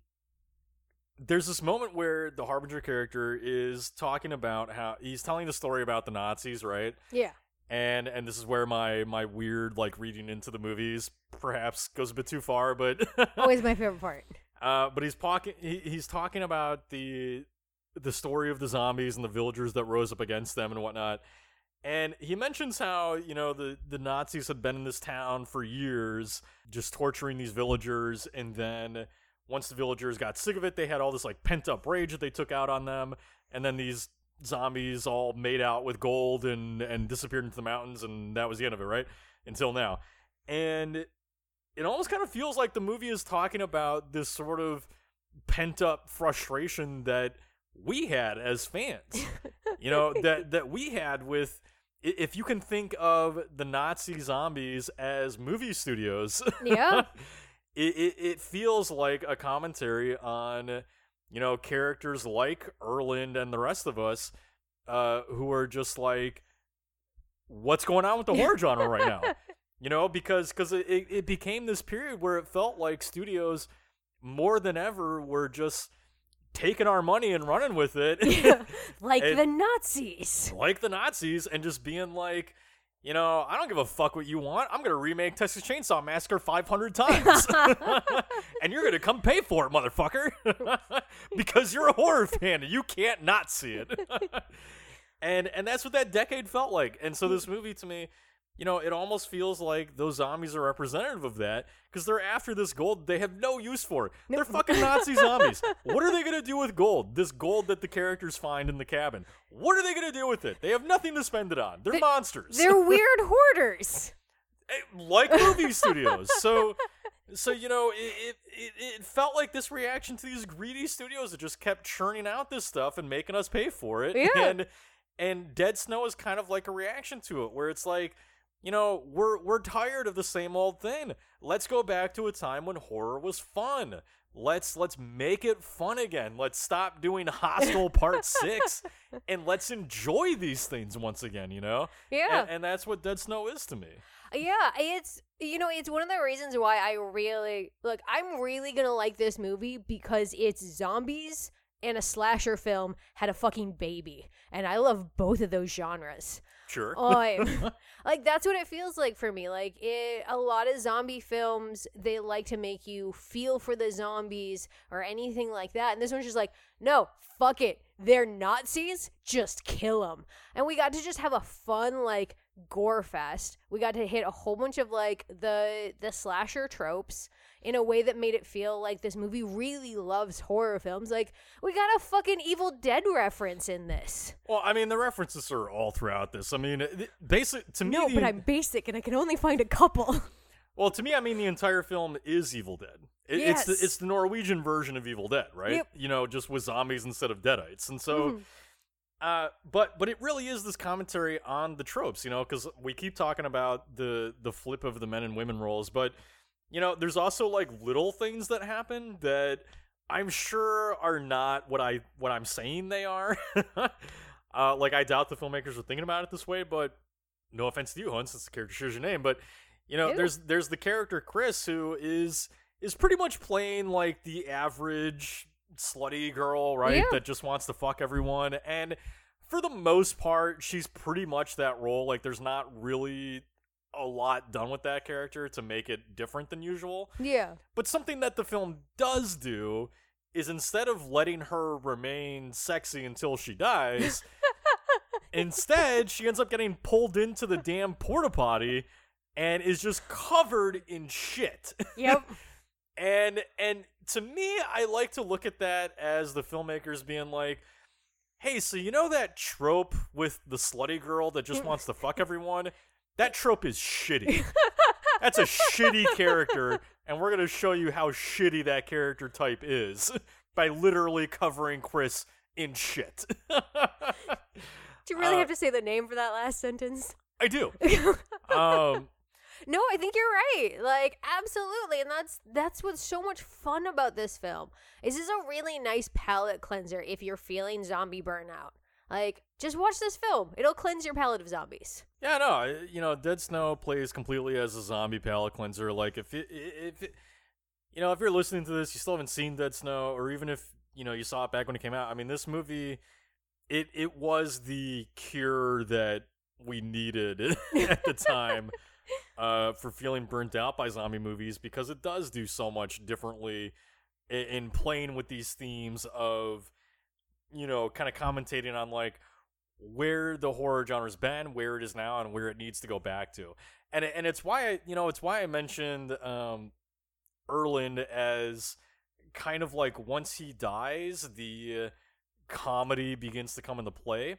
there's this moment where the Harbinger character is talking about how he's telling the story about the Nazis, right? Yeah. And and this is where my my weird like reading into the movies perhaps goes a bit too far, but Always my favorite part. uh, but he's talking he, he's talking about the the story of the zombies and the villagers that rose up against them and whatnot. And he mentions how, you know, the, the Nazis had been in this town for years, just torturing these villagers, and then once the villagers got sick of it, they had all this like pent up rage that they took out on them, and then these zombies all made out with gold and and disappeared into the mountains, and that was the end of it, right? Until now. And it almost kind of feels like the movie is talking about this sort of pent up frustration that we had as fans. you know, that that we had with if you can think of the Nazi zombies as movie studios. Yeah. it, it it feels like a commentary on you know characters like Erland and the rest of us uh who are just like what's going on with the horror genre right now? You know because because it, it it became this period where it felt like studios more than ever were just taking our money and running with it. Like And- the Nazis. like the nazis and just being like you know, I don't give a fuck what you want. I'm gonna remake Texas Chainsaw Massacre 500 times, and you're gonna come pay for it, motherfucker, because you're a horror fan and you can't not see it. and and that's what that decade felt like. And so this movie to me, you know, it almost feels like those zombies are representative of that because they're after this gold they have no use for. it. They're fucking Nazi zombies. What are they gonna do with gold? This gold that the characters find in the cabin. What are they gonna do with it? They have nothing to spend it on. They're They- monsters. They're weird hoarders. Eh, like movie studios. So, so you know, it, it it felt like this reaction to these greedy studios that just kept churning out this stuff and making us pay for it. Yeah. And and Dead Snow is kind of like a reaction to it, where it's like, you know, we're we're tired of the same old thing. Let's go back to a time when horror was fun. Let's let's make it fun again. Let's stop doing Hostel Part Six, and let's enjoy these things once again. You know, Yeah. and, and that's what Dead Snow is to me. Yeah, it's you know, it's one of the reasons why I really look, I'm really going to like this movie because it's zombies and a slasher film had a fucking baby. And I love both of those genres. Sure. Oh, like that's what it feels like for me. Like it, a lot of zombie films, they like to make you feel for the zombies or anything like that. And this one's just like, no, fuck it. They're Nazis. Just kill them. And we got to just have a fun like gore fest. We got to hit a whole bunch of like the the slasher tropes in a way that made it feel like this movie really loves horror films. Like we got a fucking Evil Dead reference in this. Well, I mean, the references are all throughout this. I mean, basic to me. No, the, but I'm basic and I can only find a couple. Well, to me, I mean, the entire film is Evil Dead. It, Yes. It's the it's the Norwegian version of Evil Dead, right? Yep. You know, just with zombies instead of deadites, and so. Mhm. Uh, but but it really is this commentary on the tropes, you know, because we keep talking about the the flip of the men and women roles, but you know, there's also like little things that happen that I'm sure are not what I what I'm saying they are. uh, like I doubt the filmmakers were thinking about it this way, but no offense to you, Hun, since the character shares your name, but you know, Ew. there's there's the character Chris who is is pretty much playing like the average slutty girl, right? Yeah. That just wants to fuck everyone. And for the most part, she's pretty much that role. Like there's not really a lot done with that character to make it different than usual. Yeah. But something that the film does do is instead of letting her remain sexy until she dies, instead she ends up getting pulled into the damn porta potty and is just covered in shit. Yep. and and to me, I like to look at that as the filmmakers being like, "Hey, so you know that trope with the slutty girl that just wants to fuck everyone? That trope is shitty. That's a shitty character, and we're gonna show you how shitty that character type is by literally covering Chris in shit." Do you really Uh, have to say the name for that last sentence? I do. Um, No, I think you're right. Like absolutely, and that's that's what's so much fun about this film. Is this a really nice palate cleanser if you're feeling zombie burnout? Like just watch this film. It'll cleanse your palate of zombies. Yeah, no, you know, Dead Snow plays completely as a zombie palate cleanser. Like, if it, if it, you know, if you're listening to this, you still haven't seen Dead Snow, or even if you know you saw it back when it came out. I mean, this movie, it it was the cure that we needed at the time uh, for feeling burnt out by zombie movies because it does do so much differently in, in playing with these themes of, you know, kind of commentating on like where the horror genre's been, where it is now, and where it needs to go back to. And and it's why I, you know, it's why I mentioned um, Erland as kind of like once he dies, the uh, comedy begins to come into play.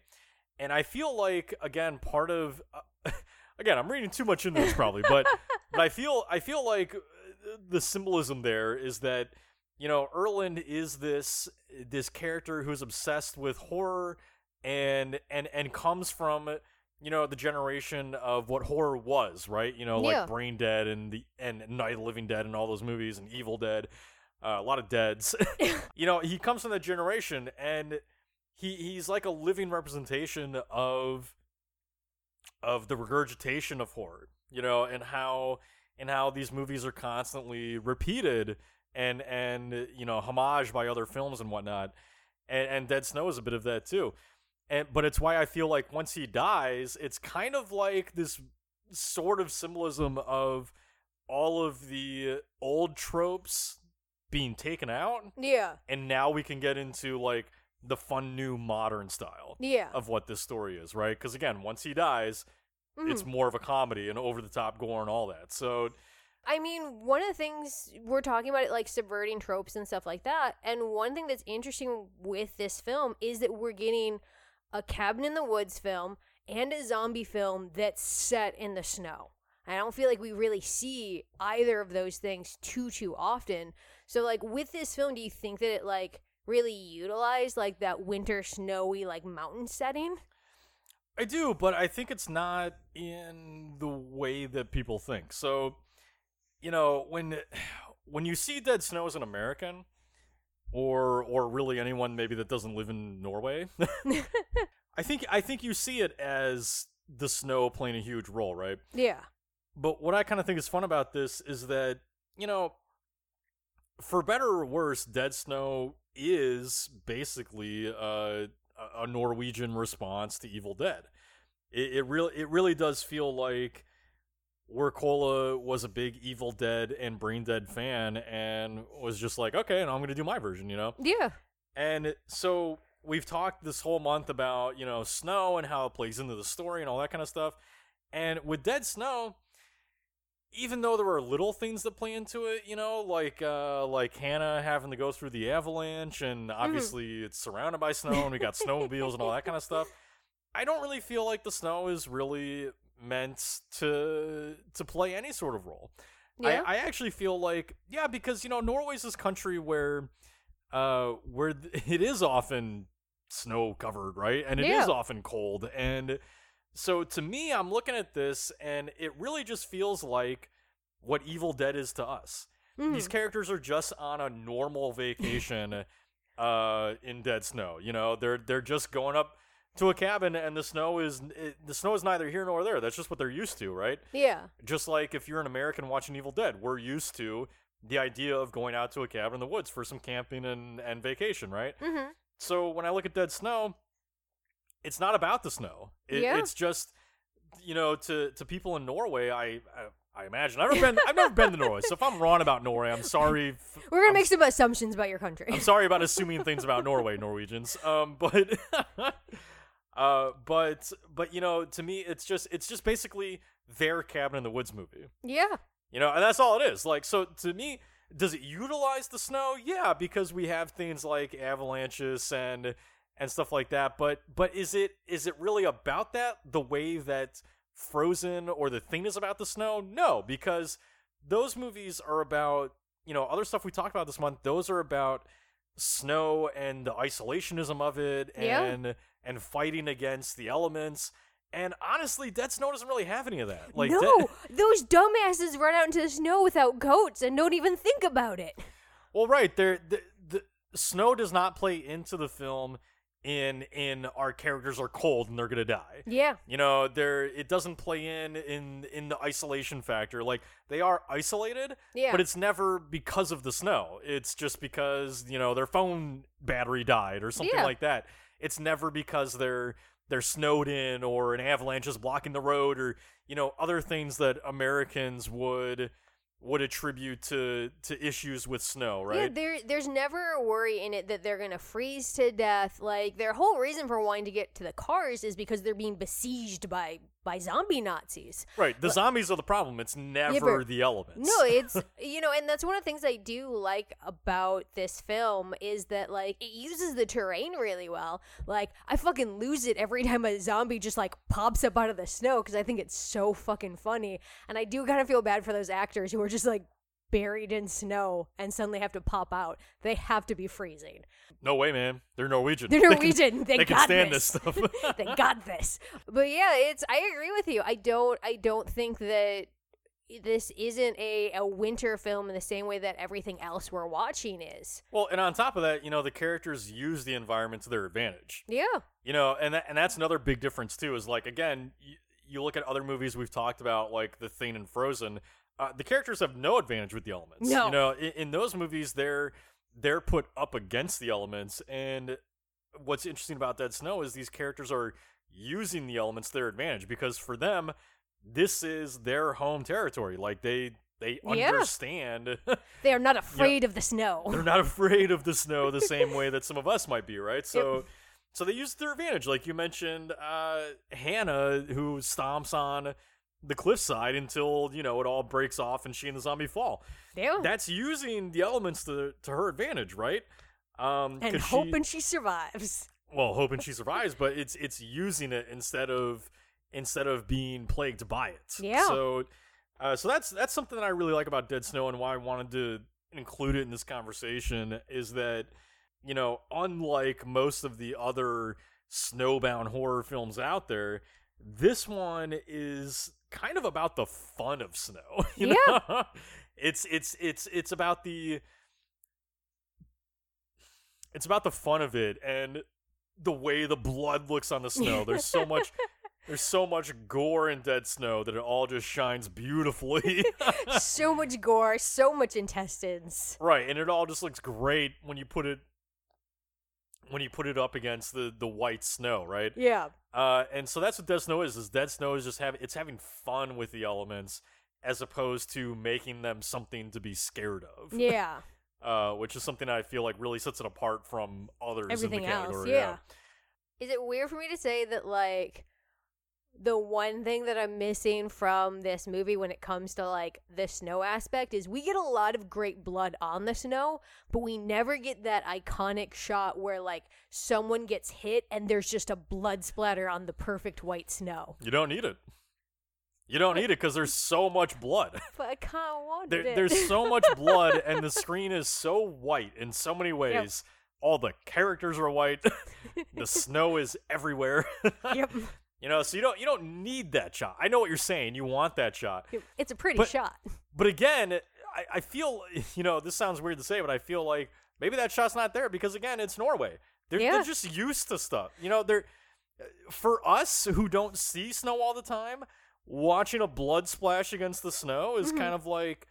And I feel like again, part of uh, again, I'm reading too much into this probably, but but I feel I feel like uh, the symbolism there is that you know Erland is this this character who's obsessed with horror and and and comes from you know the generation of what horror was right you know like Yeah. brain dead and the and night of the living dead and all those movies and evil dead uh, a lot of deads you know he comes from that generation and he he's like a living representation of of the regurgitation of horror you know and how and how these movies are constantly repeated and and you know homage by other films and whatnot and and dead snow is a bit of that too and but it's why i feel like once he dies it's kind of like this sort of symbolism of all of the old tropes being taken out Yeah. and now we can get into like the fun new modern style Yeah. of what this story is right because again once he dies it's Mhm. more of a comedy and over the top gore and all that so I mean, one of the things we're talking about it like subverting tropes and stuff like that. And one thing that's interesting with this film is that we're getting a cabin in the woods film and a zombie film that's set in the snow. I don't feel like we really see either of those things too too often. So like with this film, do you think that it like really utilized like that winter snowy like mountain setting? I do, but I think it's not in the way that people think. So, you know, when when you see Dead Snow as an American, or or really anyone maybe that doesn't live in Norway, I think I think you see it as the snow playing a huge role, right? yeah. But what I kind of think is fun about this is that, you know, for better or worse, Dead Snow is basically a, a Norwegian response to Evil Dead. It, it really it really does feel like Wirkola was a big Evil Dead and Brain Dead fan and was just like, okay, and I'm gonna do my version, you know. Yeah. And so we've talked this whole month about, you know, snow and how it plays into the story and all that kind of stuff. And with Dead Snow, even though there are little things that play into it, you know, like uh like Hannah having to go through the avalanche and obviously it's surrounded by snow and we got snowmobiles and all that kind of stuff. I don't really feel like the snow is really meant to to play any sort of role. Yeah. I, I actually feel like yeah, because you know, Norway's this country where uh where it is often snow covered, right? And it is Yeah. often cold. And so to me, I'm looking at this and it really just feels like what Evil Dead is to us. These Mhm. characters are just on a normal vacation uh in dead snow. You know, they're they're just going up to a cabin and the snow is it, the snow is neither here nor there. That's just what they're used to, right? Yeah. Just like if you're an American watching Evil Dead, we're used to the idea of going out to a cabin in the woods for some camping and, and vacation, right? Mm-hmm. So when I look at Dead Snow, it's not about the snow. It, Yeah. It's just, you know, to to people in Norway, I I, I imagine I've never been I've never been to Norway. So if I'm wrong about Norway, I'm sorry. f- We're gonna I'm make some assumptions about your country. I'm sorry about assuming things about Norway, Norwegians. Um, but uh, but but you know, to me, it's just it's just basically their cabin in the woods movie. yeah. You know, and that's all it is. Like, so to me, does it utilize the snow? Yeah, because we have things like avalanches and and stuff like that. But but is it is it really about that the way that Frozen or The Thing is about the snow? No, because those movies are about you know other stuff we talked about this month. Those are about snow and the isolationism of it Yeah. And fighting against the elements. And honestly, Dead Snow doesn't really have any of that. Like no, Dead- those dumbasses run out into the snow without coats and don't even think about it. Well, right there, the, the snow does not play into the film. In in our characters are cold and they're gonna die. Yeah. You know, there it doesn't play in in in the isolation factor. Like they are isolated, Yeah. but it's never because of the snow. It's just because you know their phone battery died or something Yeah. like that. It's never because they're they're snowed in or an avalanche is blocking the road or you know other things that Americans would would attribute to to issues with snow, right? Yeah, there there's never a worry in it that they're gonna freeze to death. Like their whole reason for wanting to get to the cars is because they're being besieged by by zombie Nazis. right. The zombies are the problem. It's never but- the elements. No, it's you know, and that's one of the things I do like about this film is that like it uses the terrain really well. Like I fucking lose it every time a zombie just like pops up out of the snow because I think it's so fucking funny, and I do kind of feel bad for those actors who are just like buried in snow and suddenly have to pop out. They have to be freezing. no way, man. They're Norwegian. They're They can- Norwegian. They, they can got stand this. this stuff. they got this. But yeah, it's. I agree with you. I don't. I don't think that this isn't a, a winter film in the same way that everything else we're watching is. Well, and on top of that, you know, the characters use the environment to their advantage. Yeah. You know, and that, and that's another big difference too. Is like again, you, you look at other movies we've talked about, like The Thing and Frozen. Uh, the characters have no advantage with the elements. No. You know, in, in those movies, they're they're put up against the elements. And what's interesting about Dead Snow is these characters are using the elements to their advantage because for them, this is their home territory. Like they they Yeah. understand. They are not afraid of the snow. they're not afraid of the snow the same way that some of us might be, right? So so they use their advantage. Like you mentioned, uh, Hannah, who stomps on the cliffside until, you know, it all breaks off and she and the zombie fall. Yeah. That's using the elements to to her advantage, right? Um and 'cause she- hoping she survives. well, hoping she survives, but it's it's using it instead of instead of being plagued by it. Yeah. So, uh, so that's that's something that I really like about Dead Snow and why I wanted to include it in this conversation is that you know, unlike most of the other snowbound horror films out there, this one is kind of about the fun of snow. You Yeah. know? it's it's it's it's about the it's about the fun of it and the way the blood looks on the snow. There's so much there's so much gore in dead snow that it all just shines beautifully. so much gore, so much intestines. right, and it all just looks great when you put it when you put it up against the the white snow, right? Yeah. Uh, and so that's what Dead Snow is. Is Dead Snow is just having it's having fun with the elements as opposed to making them something to be scared of. Yeah. Uh, which is something I feel like really sets it apart from others Everything in the else. category. Yeah. Is it weird for me to say that like the one thing that I'm missing from this movie when it comes to like the snow aspect is we get a lot of great blood on the snow, but we never get that iconic shot where like someone gets hit and there's just a blood splatter on the perfect white snow. You don't need it. You don't need it because there's so much blood. But I kind of wanted There, it. there's so much blood, and the screen is so white in so many ways. All the characters are white. the snow is everywhere. yep. You know, so you don't you don't need that shot. I know what you're saying. You want that shot, It's a pretty But- shot. but again, I, I feel you know this sounds weird to say, but I feel like maybe that shot's not there because again, it's Norway. They're, Yeah. they're just used to stuff. You know, they're for us who don't see snow all the time. Watching a blood splash against the snow is Mhm. kind of like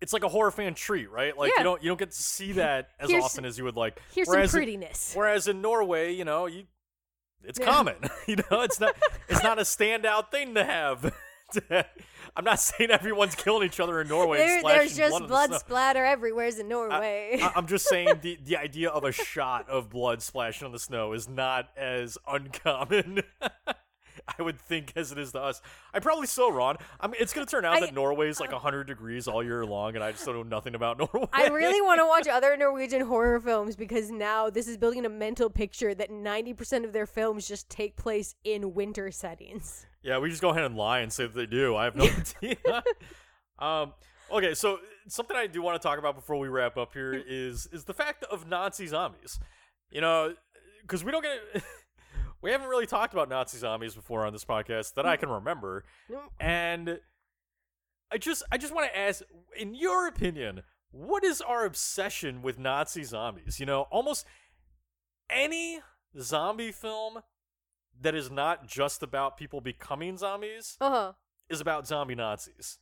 it's like a horror fan treat, right? Like Yeah. you don't you don't get to see that as often as you would like. Here's Whereas some in- prettiness. Whereas in Norway, you know, you it's common. you know, it's not it's not a standout thing to have. I'm not saying everyone's killing each other in Norway. There, there's just blood, the splatter everywhere in Norway. I, I'm just saying the the idea of a shot of blood splashing on the snow is not as uncommon. I would think as it is to us. I'm probably so wrong. I mean, it's going to turn out I- that Norway is like 100 degrees all year long, and I just don't know nothing about Norway. I really want to watch other Norwegian horror films because now this is building a mental picture that 90% of their films just take place in winter settings. Yeah, we just go ahead and lie and say that they do. I have no idea. um, okay, so something I do want to talk about before we wrap up here is is the fact of Nazi zombies. You know, because we don't get we haven't really talked about Nazi zombies before on this podcast that I can remember, and I just I just want to ask, in your opinion, what is our obsession with Nazi zombies? You know, almost any zombie film that is not just about people becoming zombies Uh huh. is about zombie Nazis.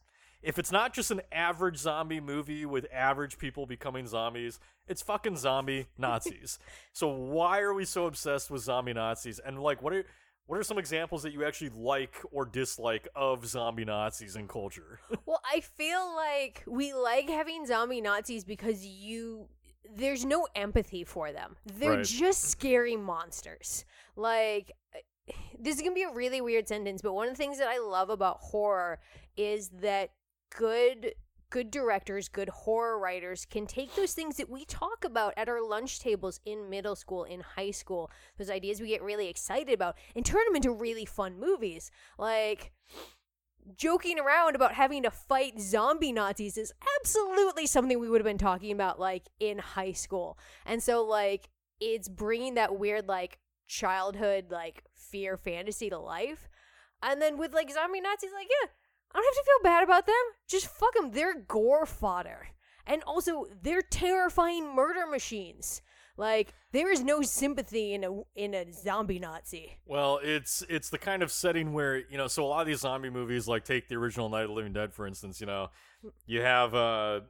If it's not just an average zombie movie with average people becoming zombies, it's fucking zombie Nazis. so why are we so obsessed with zombie Nazis? And like what are what are some examples that you actually like or dislike of zombie Nazis in culture? Well, I feel like we like having zombie Nazis because you. There's no empathy for them. They're Right. just scary monsters. Like, this is going to be a really weird sentence, but one of the things that I love about horror is that good good directors, good horror writers can take those things that we talk about at our lunch tables in middle school, in high school, those ideas we get really excited about, and turn them into really fun movies. Like joking around about having to fight zombie Nazis is absolutely something we would have been talking about like in high school. And so like it's bringing that weird like childhood like fear fantasy to life. And then with like zombie Nazis like yeah, I don't have to feel bad about them. Just fuck them. They're gore fodder. And also they're terrifying murder machines. Like there is no sympathy in a in a zombie Nazi. Well, it's it's the kind of setting where you know. So a lot of these zombie movies, like take the original Night of the Living Dead, for instance. You know, you have uh,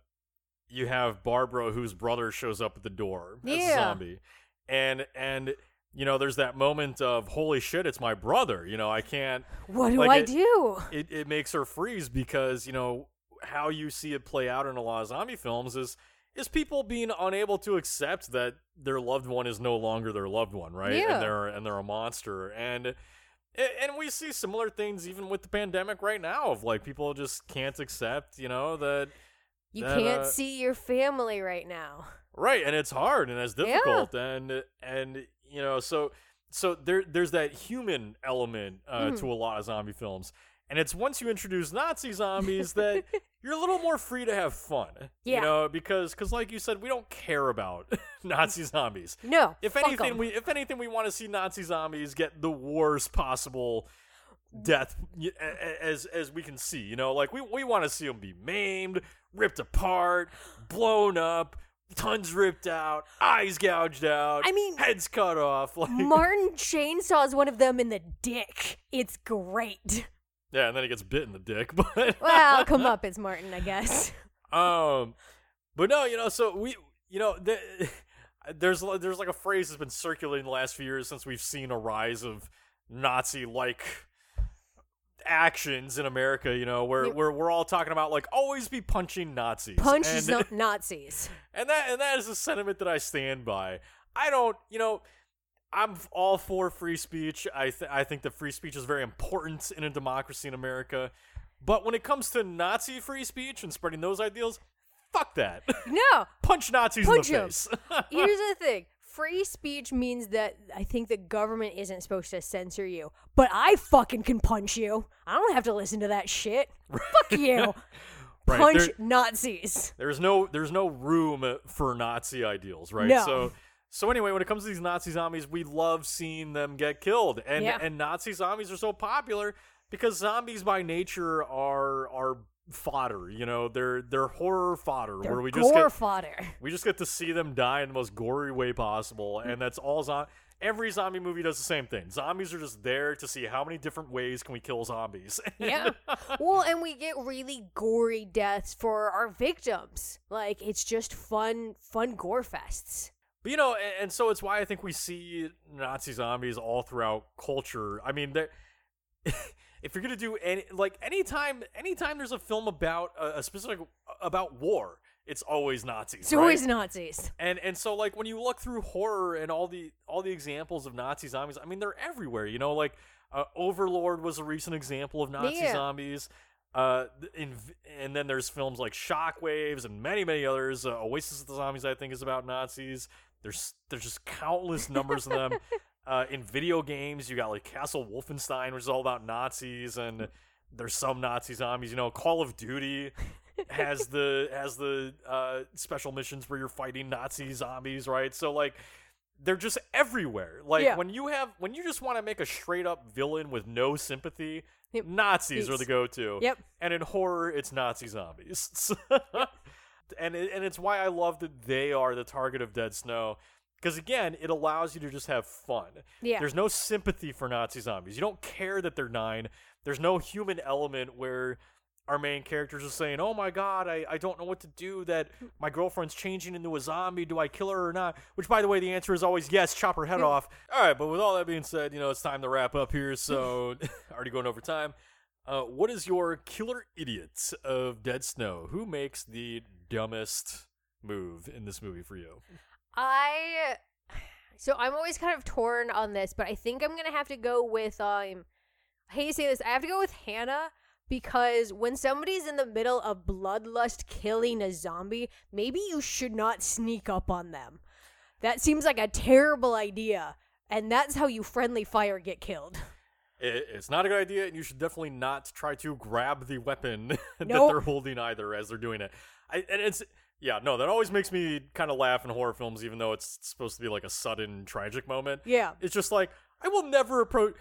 you have Barbara, whose brother shows up at the door as a Yeah. zombie, and and you know, there's that moment of holy shit, it's my brother. You know, I can't. What do Like I it- do? It it makes her freeze because you know how you see it play out in a lot of zombie films is is people being unable to accept that their loved one is no longer their loved one, right? Yeah. And they're and they're a monster. And and we see similar things even with the pandemic right now of like people just can't accept, you know, that You that, can't uh, see your family right now. right and it's hard and it's difficult and and you know so so there there's that human element uh, Mhm. to a lot of zombie films and it's once you introduce nazi zombies that you're a little more free to have fun Yeah. you know because because like you said we don't care about nazi zombies No. if anything 'em. we if anything we want to see nazi zombies get the worst possible death y- a- a- as as we can see you know like we we want to see them be maimed ripped apart blown up tons ripped out eyes gouged out I mean- heads cut off like Martin chainsaws one of them in the dick. It's great. yeah and then he gets bit in the dick but Well, come up, it's Martin, I guess. Um, but no, you know, so we, you know, the, there's there's like a phrase that's been circulating the last few years since we've seen a rise of Nazi like actions in America, you know, where, we're all talking about like always be punching Nazis. Punch and, no- Nazis. and that and that is a sentiment that I stand by. I don't, you know, I'm all for free speech. I th- I think that free speech is very important in a democracy in America. But when it comes to Nazi free speech and spreading those ideals, fuck that. No, Punch Nazis Punch in the 'em. face. here's the thing. Free speech means that I think the government isn't supposed to censor you, but I fucking can punch you. I don't have to listen to that shit. Fuck you. Right, Punch there- Nazis. There's no there's no room for Nazi ideals, right? No. So so anyway, when it comes to these Nazi zombies, we love seeing them get killed. And Yeah. and Nazi zombies are so popular because zombies by nature are are fodder, you know, they're they're horror fodder They're where we just get fodder. we just get to see them die in the most gory way possible, mm. and that's all zo- Every zombie movie does the same thing. Zombies are just there to see how many different ways can we kill zombies. Yeah. well, and we get really gory deaths for our victims. Like it's just fun, fun gore fests. But you know, and, and so it's why I think we see Nazi zombies all throughout culture. I mean, they're- if you're gonna do any like anytime anytime there's a film about a, a specific about war, it's always Nazis. It's right? always Nazis. and and so like when you look through horror and all the all the examples of Nazi zombies, I mean they're everywhere. You know, like uh, Overlord was a recent example of Nazi Yeah. zombies. Uh, in, and then there's films like Shockwaves and many many others. Uh, Oasis of the Zombies I think is about Nazis. There's there's just countless numbers of them. Uh, in video games, you got like Castle Wolfenstein, which is all about Nazis, and there's some Nazi zombies. You know, Call of Duty has the has the uh, special missions where you're fighting Nazi zombies, right? So like they're just everywhere. Like Yeah. when you have when you just want to make a straight up villain with no sympathy, Yep. Nazis are the go to. Yep. And in horror, it's Nazi zombies. and it, and it's why I love that they are the target of Dead Snow. Because again, it allows you to just have fun. Yeah. There's no sympathy for Nazi zombies. You don't care that they're nine. There's no human element where our main characters are saying, "Oh my god, I, I don't know what to do. That my girlfriend's changing into a zombie. Do I kill her or not?" Which, by the way, the answer is always yes. Chop her head off. All right, but with all that being said, you know it's time to wrap up here. So already going over time. Uh, what is your killer idiot of Dead Snow? Who makes the dumbest move in this movie for you? I so I'm always kind of torn on this, but I think I'm gonna have to go with um I hate to say this, I have to go with Hannah because when somebody's in the middle of bloodlust killing a zombie, maybe you should not sneak up on them. That seems like a terrible idea. And that's how you friendly fire get killed. It, it's not a good idea, and you should definitely not try to grab the weapon that they're holding either as they're doing it. I, and it's yeah, no, that always makes me kind of laugh in horror films, even though it's supposed to be like a sudden tragic moment. Yeah. It's just like I will never approach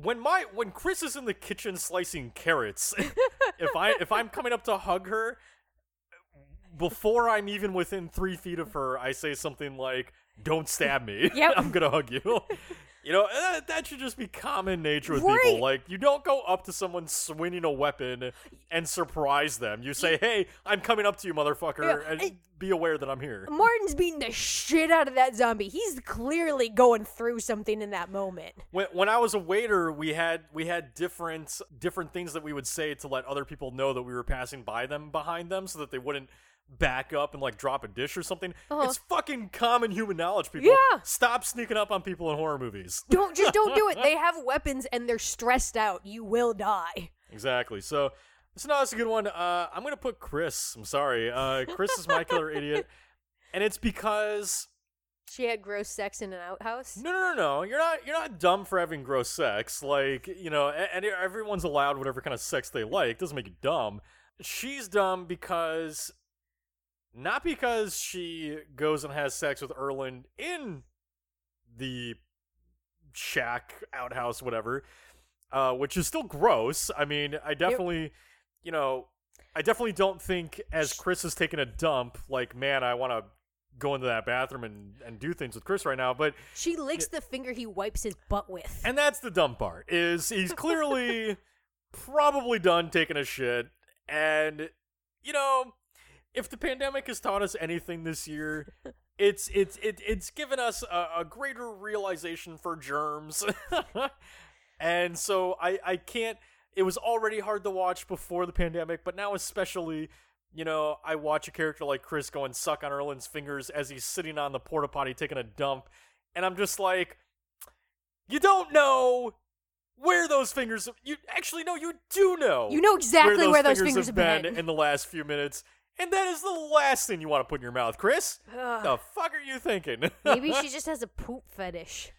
when my when Chris is in the kitchen slicing carrots. if I if I'm coming up to hug her, before I'm even within three feet of her, I say something like, "Don't stab me. Yep. I'm gonna hug you." You know, eh, that, that should just be common nature with Right. people. Like, you don't go up to someone swinging a weapon and surprise them. You say, "Hey, I'm coming up to you, motherfucker, Yeah, and I- be aware that I'm here." Martin's beating the shit out of that zombie. He's clearly going through something in that moment. when when I was a waiter, we had we had different different things that we would say to let other people know that we were passing by them behind them, so that they wouldn't back up and like drop a dish or something. Uh-huh. It's fucking common human knowledge, people. Yeah. Stop sneaking up on people in horror movies. Don't just don't do it. They have weapons and they're stressed out. You will die. Exactly. So, so no, that's a good one. Uh, I'm gonna put Chris. I'm sorry. Uh, Chris is my killer idiot, and it's because She had gross sex in an outhouse. No, no, no, no. You're not. You're not dumb for having gross sex. Like you know, and everyone's allowed whatever kind of sex they like. Doesn't make you dumb. She's dumb because, not because she goes and has sex with Erland in the shack, outhouse, whatever, uh, which is still gross. I mean, I definitely, you know, I definitely don't think as Chris is taking a dump, like, man, I want to go into that bathroom and, and do things with Chris right now. But She licks the finger he wipes his butt with. and that's the dumb part is he's clearly probably done taking a shit and you know if the pandemic has taught us anything this year it's it's it, it's given us a, a greater realization for germs, and so I I can't. It was already hard to watch before the pandemic, but now especially. You know, I watch a character like Chris go and suck on Erland's fingers as he's sitting on the porta potty taking a dump, and I'm just like, you don't know where those fingers. You actually no, you do know. You know exactly where those, where those fingers, fingers have have been been. in the last few minutes, and that is the last thing you want to put in your mouth, Chris. Ugh. the fuck are you thinking? Maybe she just has a poop fetish.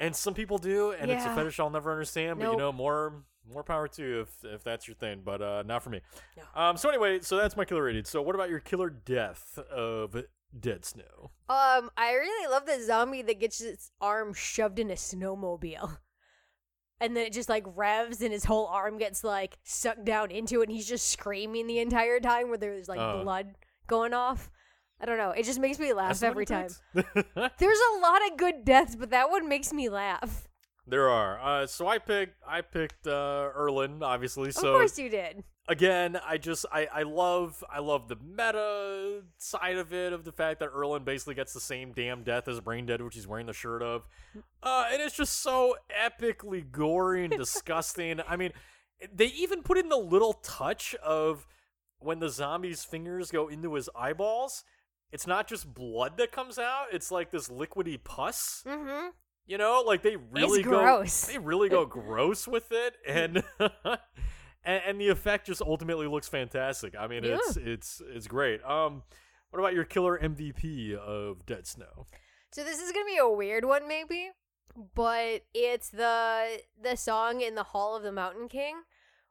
and some people do, and it's a Yeah. fetish I'll never understand. But you Nope. know, more more power to you if if that's your thing. But uh, not for me. No. Um. So anyway, so that's my killer rated. So what about your killer death of Dead Snow? Um, I really love the zombie that gets its arm shoved in a snowmobile. And then it just like revs and his whole arm gets like sucked down into it and he's just screaming the entire time where there's like Oh. blood going off. I don't know. It just makes me laugh That's every time. There's a lot of good deaths, but that one makes me laugh. there are. Uh. So I picked I picked uh Erlend obviously. So of course you did. Again, I just I I love I love the meta side of it of the fact that Erlend basically gets the same damn death as Braindead, which he's wearing the shirt of, uh, and it's just so epically gory and disgusting. I mean, they even put in the little touch of when the zombie's fingers go into his eyeballs. It's not just blood that comes out; it's like this liquidy pus. Mm-hmm. You know, like they really go gross. they really go gross with it and and, and the effect just ultimately looks fantastic. I mean, Yeah. it's it's it's great. Um what about your killer MVP of Dead Snow? So this is gonna be a weird one, maybe, but it's the the song in the Hall of the Mountain King,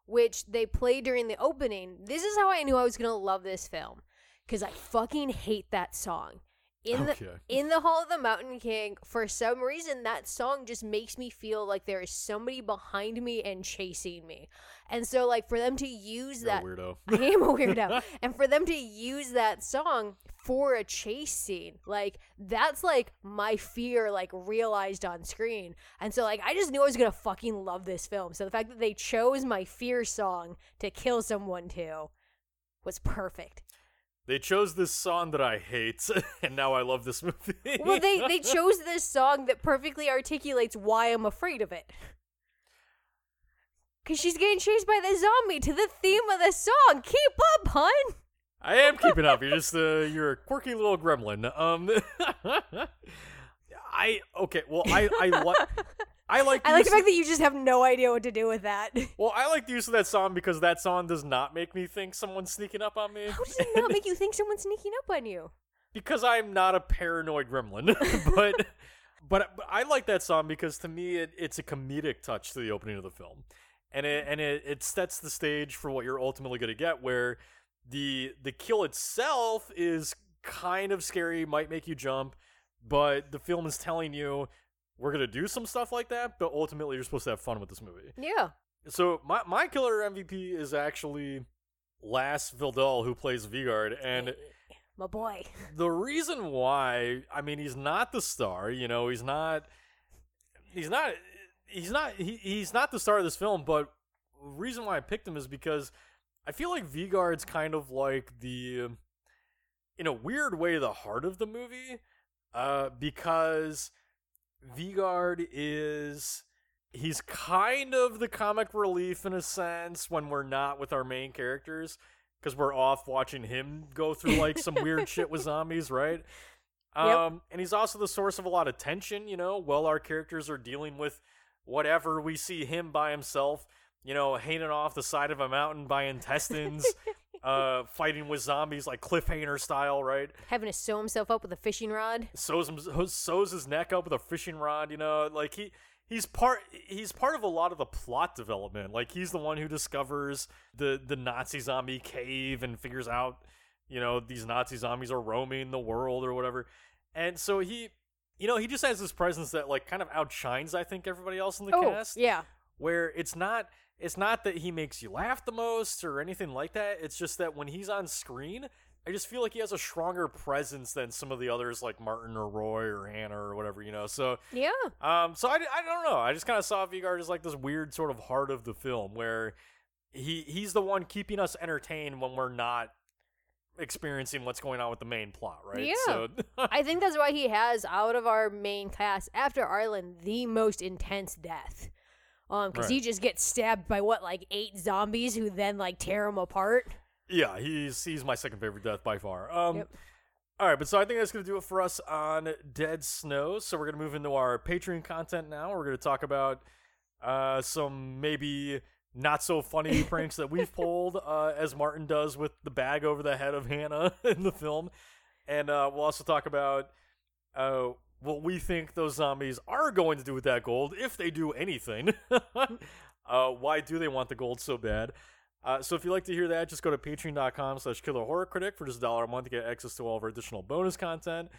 which they play during the opening. This is how I knew I was gonna love this film, because I fucking hate that song. In Okay. the in the Hall of the Mountain King, for some reason, that song just makes me feel like there is somebody behind me and chasing me, and so like for them to use You're that weirdo. I am a weirdo. and for them to use that song for a chase scene, like that's like my fear like realized on screen. And so like I just knew I was gonna fucking love this film. So the fact that they chose my fear song to kill someone to was perfect. They chose this song that I hate and now I love this movie. Well they they chose this song that perfectly articulates why I'm afraid of it. Cause she's getting chased by the zombie to the theme of the song. Keep up, hun. I am keeping up. You're just uh, you're a quirky little gremlin. Um, I okay. Well, I I like I like I like the fact that you just have no idea what to do with that. Well, I like the use of that song because that song does not make me think someone's sneaking up on me. How does it not make you think someone's sneaking up on you? because I'm not a paranoid gremlin. but, but but I like that song because to me it, it's a comedic touch to the opening of the film, and it and it, it sets the stage for what you're ultimately going to get, where the the kill itself is kind of scary, might make you jump, but the film is telling you we're gonna do some stuff like that, but ultimately you're supposed to have fun with this movie. Yeah. So my my killer MVP is actually Lasse Valdal, who plays Vegard, and My boy. the reason why, I mean, he's not the star. You know, he's not. He's not. He's not. He, he's not the star of this film. But the reason why I picked him is because I feel like Vegard's kind of like the, in a weird way, the heart of the movie, uh, because Vegard is. He's kind of the comic relief in a sense when we're not with our main characters because we're off watching him go through like some weird shit with zombies, right? Um, and he's also the source of a lot of tension, you know, while our characters are dealing with whatever. We see him by himself, you know, hanging off the side of a mountain by intestines, uh, fighting with zombies like cliffhanger style, right? Having to sew himself up with a fishing rod. sews him, sews his neck up with a fishing rod. You know, like he he's part he's part of a lot of the plot development. Like he's the one who discovers the the Nazi zombie cave and figures out you know these Nazi zombies are roaming the world or whatever. And so he, you know, he just has this presence that like kind of outshines I think everybody else in the oh, cast yeah. where it's not it's not that he makes you laugh the most or anything like that. It's just that when he's on screen, I just feel like he has a stronger presence than some of the others like Martin or Roy or Hannah or whatever, you know. So, Yeah. um, so I, I don't know. I just kind of saw Vegard as like this weird sort of heart of the film where he he's the one keeping us entertained when we're not experiencing what's going on with the main plot, right? Yeah. So I think that's why he has out of our main cast after Erlend the most intense death. Um, because he just gets stabbed by what like eight zombies who then like tear him apart. yeah, he's he's my second favorite death by far. Um Yep. All right, but so I think that's going to do it for us on Dead Snow. So we're going to move into our Patreon content now. We're going to talk about uh, some maybe not so funny pranks that we've pulled, uh, as Martin does with the bag over the head of Hannah in the film, and uh, we'll also talk about uh, what we think those zombies are going to do with that gold, if they do anything. uh, why do they want the gold so bad? Uh, so if you'd like to hear that, just go to patreon.com slash killer horror critic for just a dollar a month to get access to all of our additional bonus content.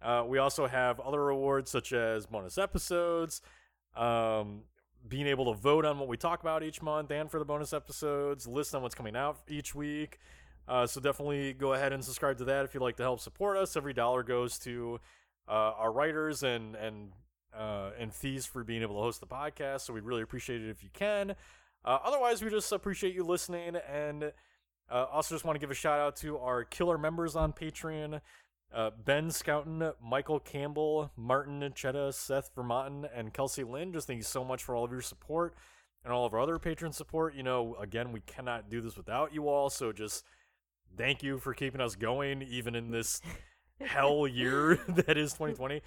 Uh, we also have other rewards such as bonus episodes, um, being able to vote on what we talk about each month and for the bonus episodes, list on what's coming out each week. Uh, so definitely go ahead and subscribe to that if you'd like to help support us. Every dollar goes to uh, our writers and and uh, and fees for being able to host the podcast. So we'd really appreciate it if you can. Uh, otherwise, we just appreciate you listening, and uh, also just want to give a shout out to our killer members on Patreon: uh, Ben Scouten, Michael Campbell, Martin Chetta, Seth Vermonten, and Kelsey Lynn. Just thank you so much for all of your support and all of our other patron support. You know, again, we cannot do this without you all. So just thank you for keeping us going, even in this hell year that is 2020.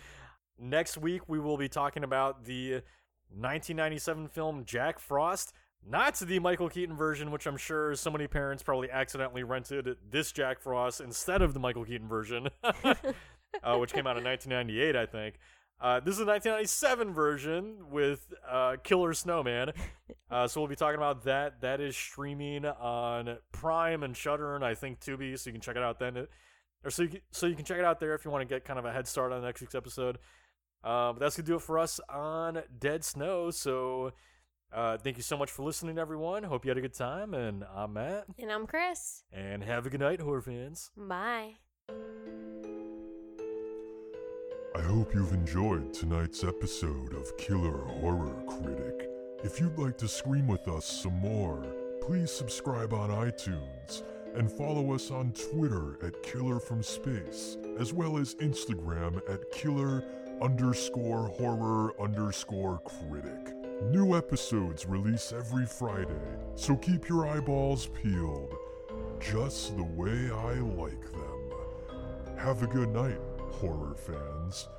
Next week, we will be talking about the 1997 film Jack Frost. Not the Michael Keaton version, which I'm sure so many parents probably accidentally rented this Jack Frost instead of the Michael Keaton version, uh, which came out in 1998, I think. Uh, this is a 1997 version with uh, Killer Snowman. Uh, so we'll be talking about that. That is streaming on Prime and Shudder, and I think Tubi, so you can check it out then. Or so you can, so you can check it out there if you want to get kind of a head start on the next week's episode. Uh, but that's gonna do it for us on Dead Snow. So uh, thank you so much for listening, everyone. Hope you had a good time, and I'm Matt. And I'm Chris. And have a good night, horror fans. Bye. I hope you've enjoyed tonight's episode of Killer Horror Critic. If you'd like to scream with us some more, please subscribe on iTunes and follow us on Twitter at Killer from Space, as well as Instagram at Killer underscore horror underscore critic. New episodes release every Friday, so keep your eyeballs peeled, just the way I like them. Have a good night, horror fans,